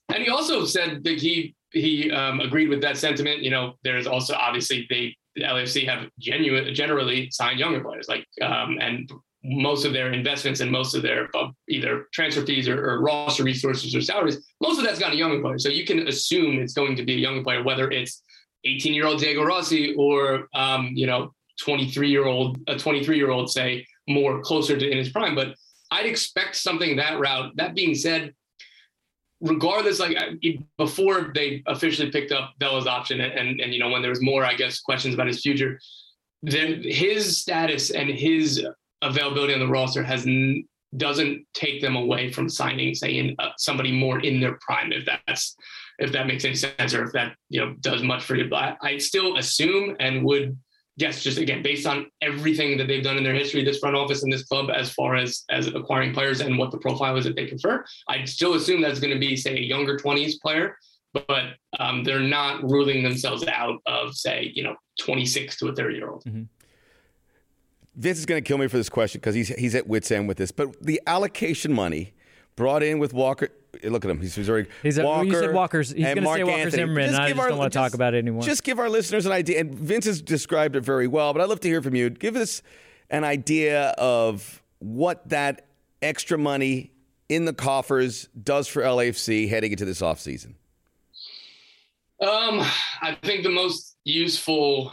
And he also said that he he um, agreed with that sentiment. You know, there's also obviously they the LAFC have genuine, generally signed younger players, like um, and most of their investments and most of their uh, either transfer fees or, or, roster resources or salaries, most of that's gone to younger players. So you can assume it's going to be a younger player, whether it's 18 year old Diego Rossi or um, you know 23 year old a 23 year old say more closer to in his prime. But I'd expect something that route. That being said, regardless, like before they officially picked up Vela's option, and, and, and you know when there was more, I guess, questions about his future, then his status and his availability on the roster has n- doesn't take them away from signing, say, in, uh, somebody more in their prime, if that's if that makes any sense, or if that you know does much for you. But I still assume and would yes, just again based on everything that they've done in their history, this front office and this club, as far as as acquiring players and what the profile is that they prefer, I'd still assume that's going to be say a younger twenties player, but um, they're not ruling themselves out of say you know twenty six to a thirty year old. Mm-hmm. Vince is going to kill me for this question because he's he's at wits end with this, but the allocation money brought in with Walker look at him. He's, he's very he's a, Walker. You said Walker's. He's going to say Walker Zimmerman. Just I just our, don't want to talk about it anymore. Just give our listeners an idea. And Vince has described it very well, but I'd love to hear from you. Give us an idea of what that extra money in the coffers does for LAFC heading into this offseason. Um, I think the most useful,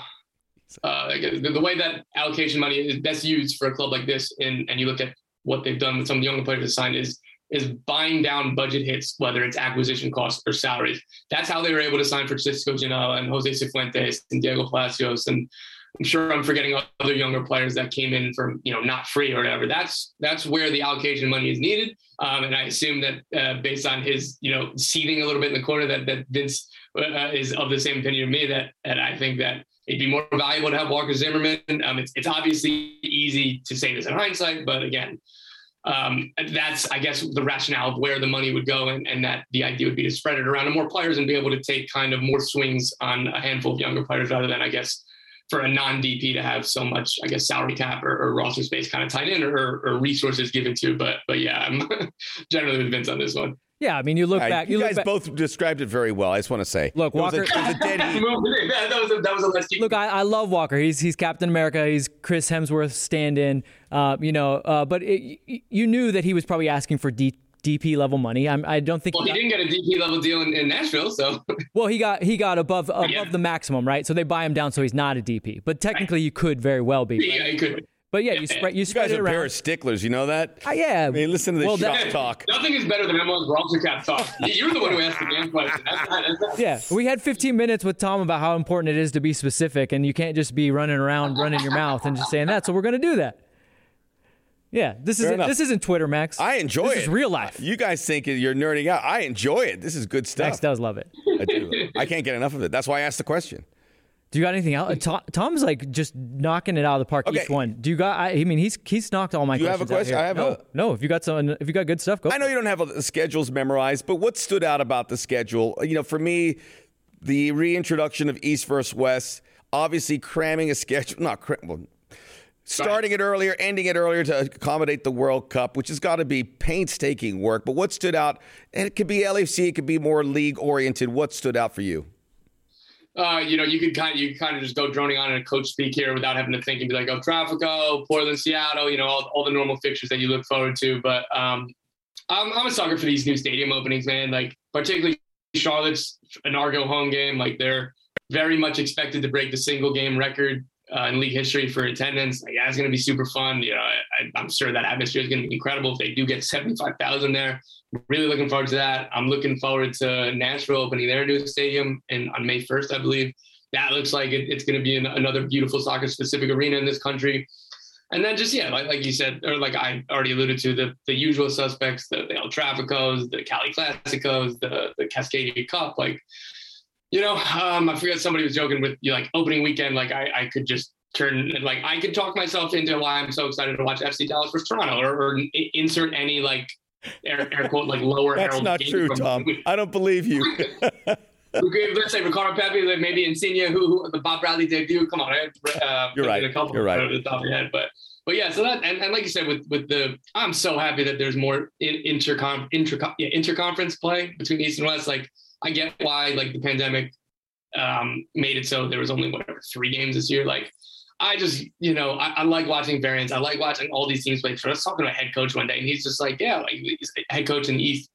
uh, the, the way that allocation money is best used for a club like this, and and you look at what they've done with some of the younger players signed is is buying down budget hits, whether it's acquisition costs or salaries. That's how they were able to sign Francisco Ginella and Jose Cifuentes and Diego Palacios and I'm sure I'm forgetting other younger players that came in from you know not free or whatever. That's that's where the allocation money is needed, um, and I assume that uh, based on his you know seating a little bit in the corner, that that Vince uh, is of the same opinion of me. That and I think that it'd be more valuable to have Walker Zimmerman. Um, it's it's obviously easy to say this in hindsight, but again. Um, that's, I guess, the rationale of where the money would go, and, and that the idea would be to spread it around to more players and be able to take kind of more swings on a handful of younger players rather than, I guess, for a non DP to have so much, I guess, salary cap or, or roster space kind of tied in or, or, resources given to. But but yeah, I'm [LAUGHS] generally with Vince on this one. Yeah, I mean, you look right, back. You, you guys back, both described it very well. I just want to say, look, Walker. [LAUGHS] that, was a, that was a less look, I, I, love Walker. He's he's Captain America. He's Chris Hemsworth stand-in. Uh, you know, uh, but it, you knew that he was probably asking for D, DP level money. I'm, I do not think. Well, he, he didn't get a DP level deal in, in Nashville, so. [LAUGHS] well, he got he got above above yeah. the maximum, right? So they buy him down, so he's not a DP. But technically, right. you could very well be. Right? Yeah, he could. But yeah, you spread you, you spread guys it are around. a pair of sticklers. You know that? Uh, yeah. I mean, listen to this well, shop that, talk. [LAUGHS] Nothing is better than MLS roster cap talk. [LAUGHS] You're the one who asked the damn question. That's not, that's not. Yeah, we had 15 minutes with Tom about how important it is to be specific, and you can't just be running around, running your mouth, and just saying that. So we're going to do that. Yeah, this isn't this isn't Twitter, Max. I enjoy this it. This is real life. You guys think you're nerding out. I enjoy it. This is good stuff. Max does love it. I do. I can't get enough of it. That's why I asked the question. Do you got anything else? Tom's like just knocking it out of the park okay. each one. Do you got? I, mean, he's he's knocked all my. Do you have a question? I have no, a. No, if you got some, if you got good stuff, go. I know you don't have the schedules memorized, but what stood out about the schedule? You know, for me, the reintroduction of East versus West, obviously cramming a schedule, not cram, well, starting it earlier, ending it earlier to accommodate the World Cup, which has got to be painstaking work. But what stood out? And it could be LFC, it could be more league oriented. What stood out for you? Uh, you know, you could kind of you kind of just go droning on in a coach speak here without having to think and be like, oh, Trafico, Portland, Seattle, you know, all, all the normal fixtures that you look forward to. But um, I'm, I'm a sucker for these new stadium openings, man. Like particularly Charlotte's inaugural home game, like they're very much expected to break the single game record uh, in league history for attendance. Like, it's going to be super fun. You know, I, am sure that atmosphere is going to be incredible if they do get 75,000 there. Really looking forward to that. I'm looking forward to Nashville opening their new stadium and on May 1st, I believe. That looks like it, it's going to be an, another beautiful soccer specific arena in this country. And then just yeah, like, like you said, or like I already alluded to, the the usual suspects, the, the El Traficos, the Cali Classicos, the the Cascadia Cup, like you know, um, I forget somebody was joking with you like opening weekend, like I, I could just turn like I could talk myself into why I'm so excited to watch FC Dallas versus Toronto or, or insert any like air, air quote like lower. That's Herald not true, Tom. I don't believe you. [LAUGHS] Let's say Ricardo Pepi, like maybe Insigne, who, who the Bob Bradley debut. Come on, uh, [LAUGHS] you're right. A couple you're right. The top of your head, but but yeah, so that and, and like you said with with the I'm so happy that there's more in, intercom inter yeah, interconference play between East and West. Like I get why like the pandemic um, made it so there was only whatever three games this year. Like I just, you know, I, I, like watching variants. I like watching all these teams play. So I was talking to a head coach one day, and he's just like, yeah, like head coach in the East.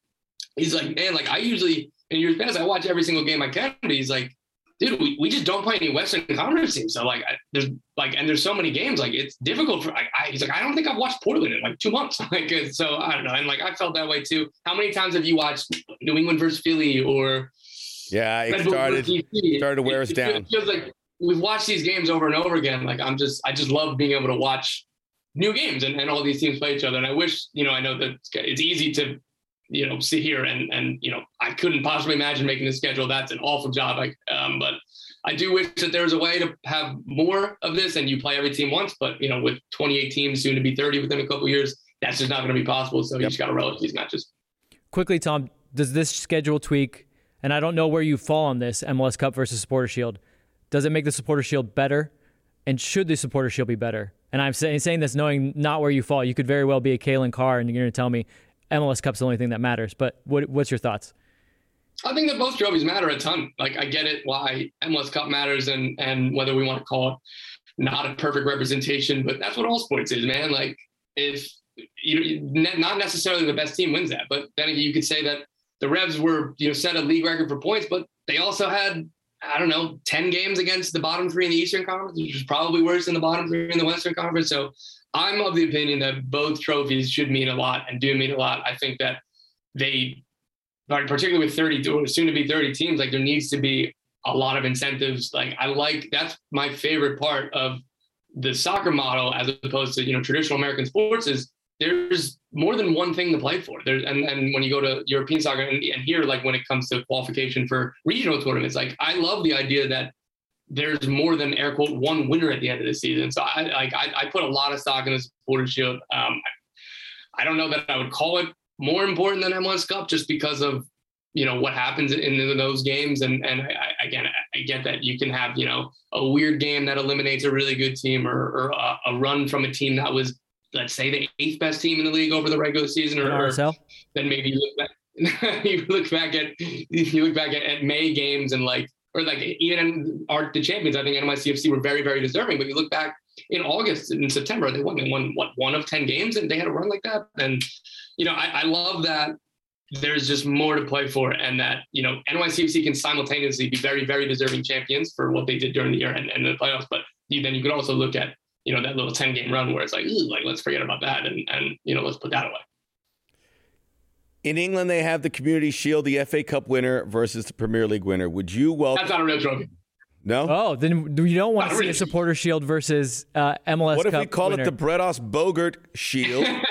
He's like, man, like I usually in years past I watch every single game I can. But he's like, dude, we, we just don't play any Western Conference teams. So like, I, there's like, and there's so many games. Like it's difficult for. I, I, he's like, I don't think I've watched Portland in like two months. [LAUGHS] like, so I don't know. And like, I felt that way too. How many times have you watched New England versus Philly or yeah, it started started to wear us down. It feels like we've watched these games over and over again. Like I'm just, I just love being able to watch new games and, and all these teams play each other. And I wish, you know, I know that it's easy to, you know, sit here and and you know, I couldn't possibly imagine making the schedule. That's an awful job. Like, um, but I do wish that there was a way to have more of this and you play every team once. But you know, with 28 teams, soon to be 30 within a couple years, that's just not going to be possible. So yep. you just got to relish these matches. Quickly, Tom, does this schedule tweak and I don't know where you fall on this MLS Cup versus Supporter Shield. Does it make the Supporter Shield better? And should the Supporter Shield be better? And I'm saying, saying this knowing not where you fall. You could very well be a Calen Carr, and you're going to tell me MLS Cup's the only thing that matters. But what, what's your thoughts? I think that both trophies matter a ton. Like I get it why MLS Cup matters, and and whether we want to call it not a perfect representation, but that's what all sports is, man. Like if you not necessarily the best team wins that, but then you could say that the Revs were, you know, set a league record for points, but they also had, I don't know, 10 games against the bottom three in the Eastern Conference, which is probably worse than the bottom three in the Western Conference. So I'm of the opinion that both trophies should mean a lot and do mean a lot. I think that they, particularly with 30 or soon to be 30 teams, like there needs to be a lot of incentives. Like I like that's my favorite part of the soccer model as opposed to you know traditional American sports is there's more than one thing to play for. There's and, and when you go to European soccer and, and here, like when it comes to qualification for regional tournaments, like I love the idea that there's more than air quote one winner at the end of the season. So I like I, I put a lot of stock in the supporter shield. Um, I don't know that I would call it more important than MLS Cup just because of you know what happens in, in those games and and I, again I get that you can have you know a weird game that eliminates a really good team or, or a, a, run from a team that was let's say the eighth best team in the league over the regular season or, or then maybe you look back [LAUGHS] you look back at you look back at, at May games and like or like even our the champions I think NYCFC were very very deserving but you look back in August and September they won they won what one of 10 games and they had a run like that and you know I, I love that there's just more to play for, and that you know NYCFC can simultaneously be very, very deserving champions for what they did during the year and, and the playoffs. But then you could also look at you know that little 10 game run where it's like, like let's forget about that and and you know let's put that away. In England, they have the Community Shield, the FA Cup winner versus the Premier League winner. Would you welcome? That's not a real trophy. No. Oh, then you don't want to see really. a supporter shield versus uh, MLS. What if Cup we call winner? it the Bretos Bogert Shield? [LAUGHS]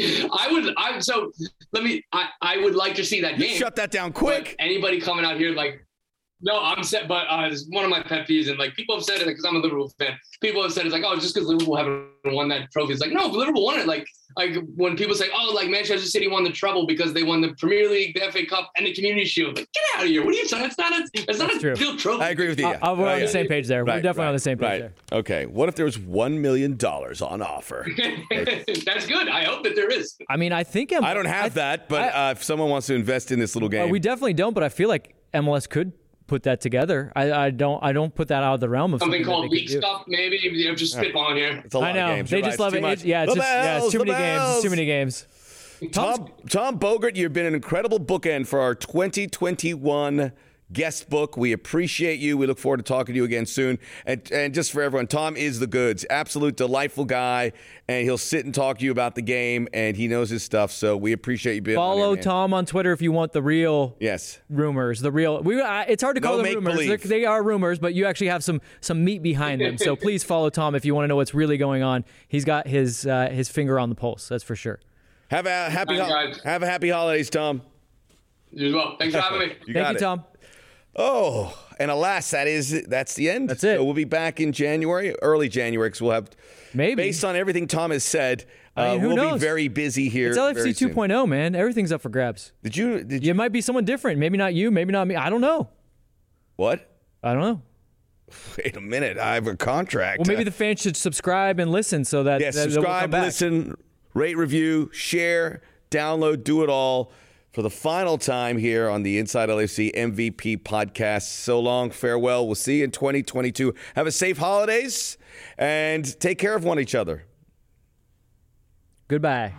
I would. I so let me. I I would like to see that you game. Shut that down quick. Anybody coming out here like no, I'm set, but uh, it's one of my pet peeves, and like people have said it because I'm a Liverpool fan. People have said it's like, oh, just because Liverpool haven't won that trophy. It's like, no, Liverpool won it. Like, like when people say, oh, like Manchester City won the treble because they won the Premier League, the FA Cup, and the Community Shield. Like, get out of here! What are you saying? It's not a, it's not That's a real trophy. I agree with you. Yeah. Uh, we're on the same page there. Right, we're definitely right, on the same page right. there. Okay. What if there was one million dollars on offer? [LAUGHS] That's good. I hope that there is. I mean, I think I'm, I do not have I, that, but I, uh, if someone wants to invest in this little game, uh, we definitely don't. But I feel like MLS could put that together. I, I don't I don't put that out of the realm of something, something called league stuff. Maybe you know, just spitballing here. It's a lot I know of games. they You're just right. love it. It. Yeah, it's the just bells, yeah, it's too many bells. games. It's too many games. Tom Tom Bogert, you've been an incredible bookend for our 2021 guest book. We appreciate you. We look forward to talking to you again soon. And and just for everyone, Tom is the goods. Absolute delightful guy, and he'll sit and talk to you about the game, and he knows his stuff. So we appreciate you being Follow on here, Tom on Twitter if you want the real Yes. rumors. The real we. Uh, it's hard to call No them rumors. They're, rumors, but you actually have some some meat behind them. So please [LAUGHS] follow Tom if you want to know what's really going on. He's got his uh, his finger on the pulse. That's for sure. Have a happy Bye, ho- have a happy holidays, Tom. You as well. Thanks for [LAUGHS] having me. You Thank you, it. Tom. Oh, and alas, that is that's the end. That's it. So we'll be back in January, early January, because we'll have Maybe. based on everything Tom has said. I mean, uh, who we'll knows? be very busy here. It's LFC 2.0, man. Everything's up for grabs. Did you? Did you? It might be someone different. Maybe not you. Maybe not me. I don't know. What? I don't know. [SIGHS] Wait a minute. I have a contract. Well, maybe the fans should subscribe and listen so that yeah. that- that we'll Subscribe, come back. listen, rate, review, share, download, do it all for the final time here on the Inside LFC MVP podcast. So long, farewell. We'll see you in 2022. Have a safe holidays and take care of one each other. Goodbye.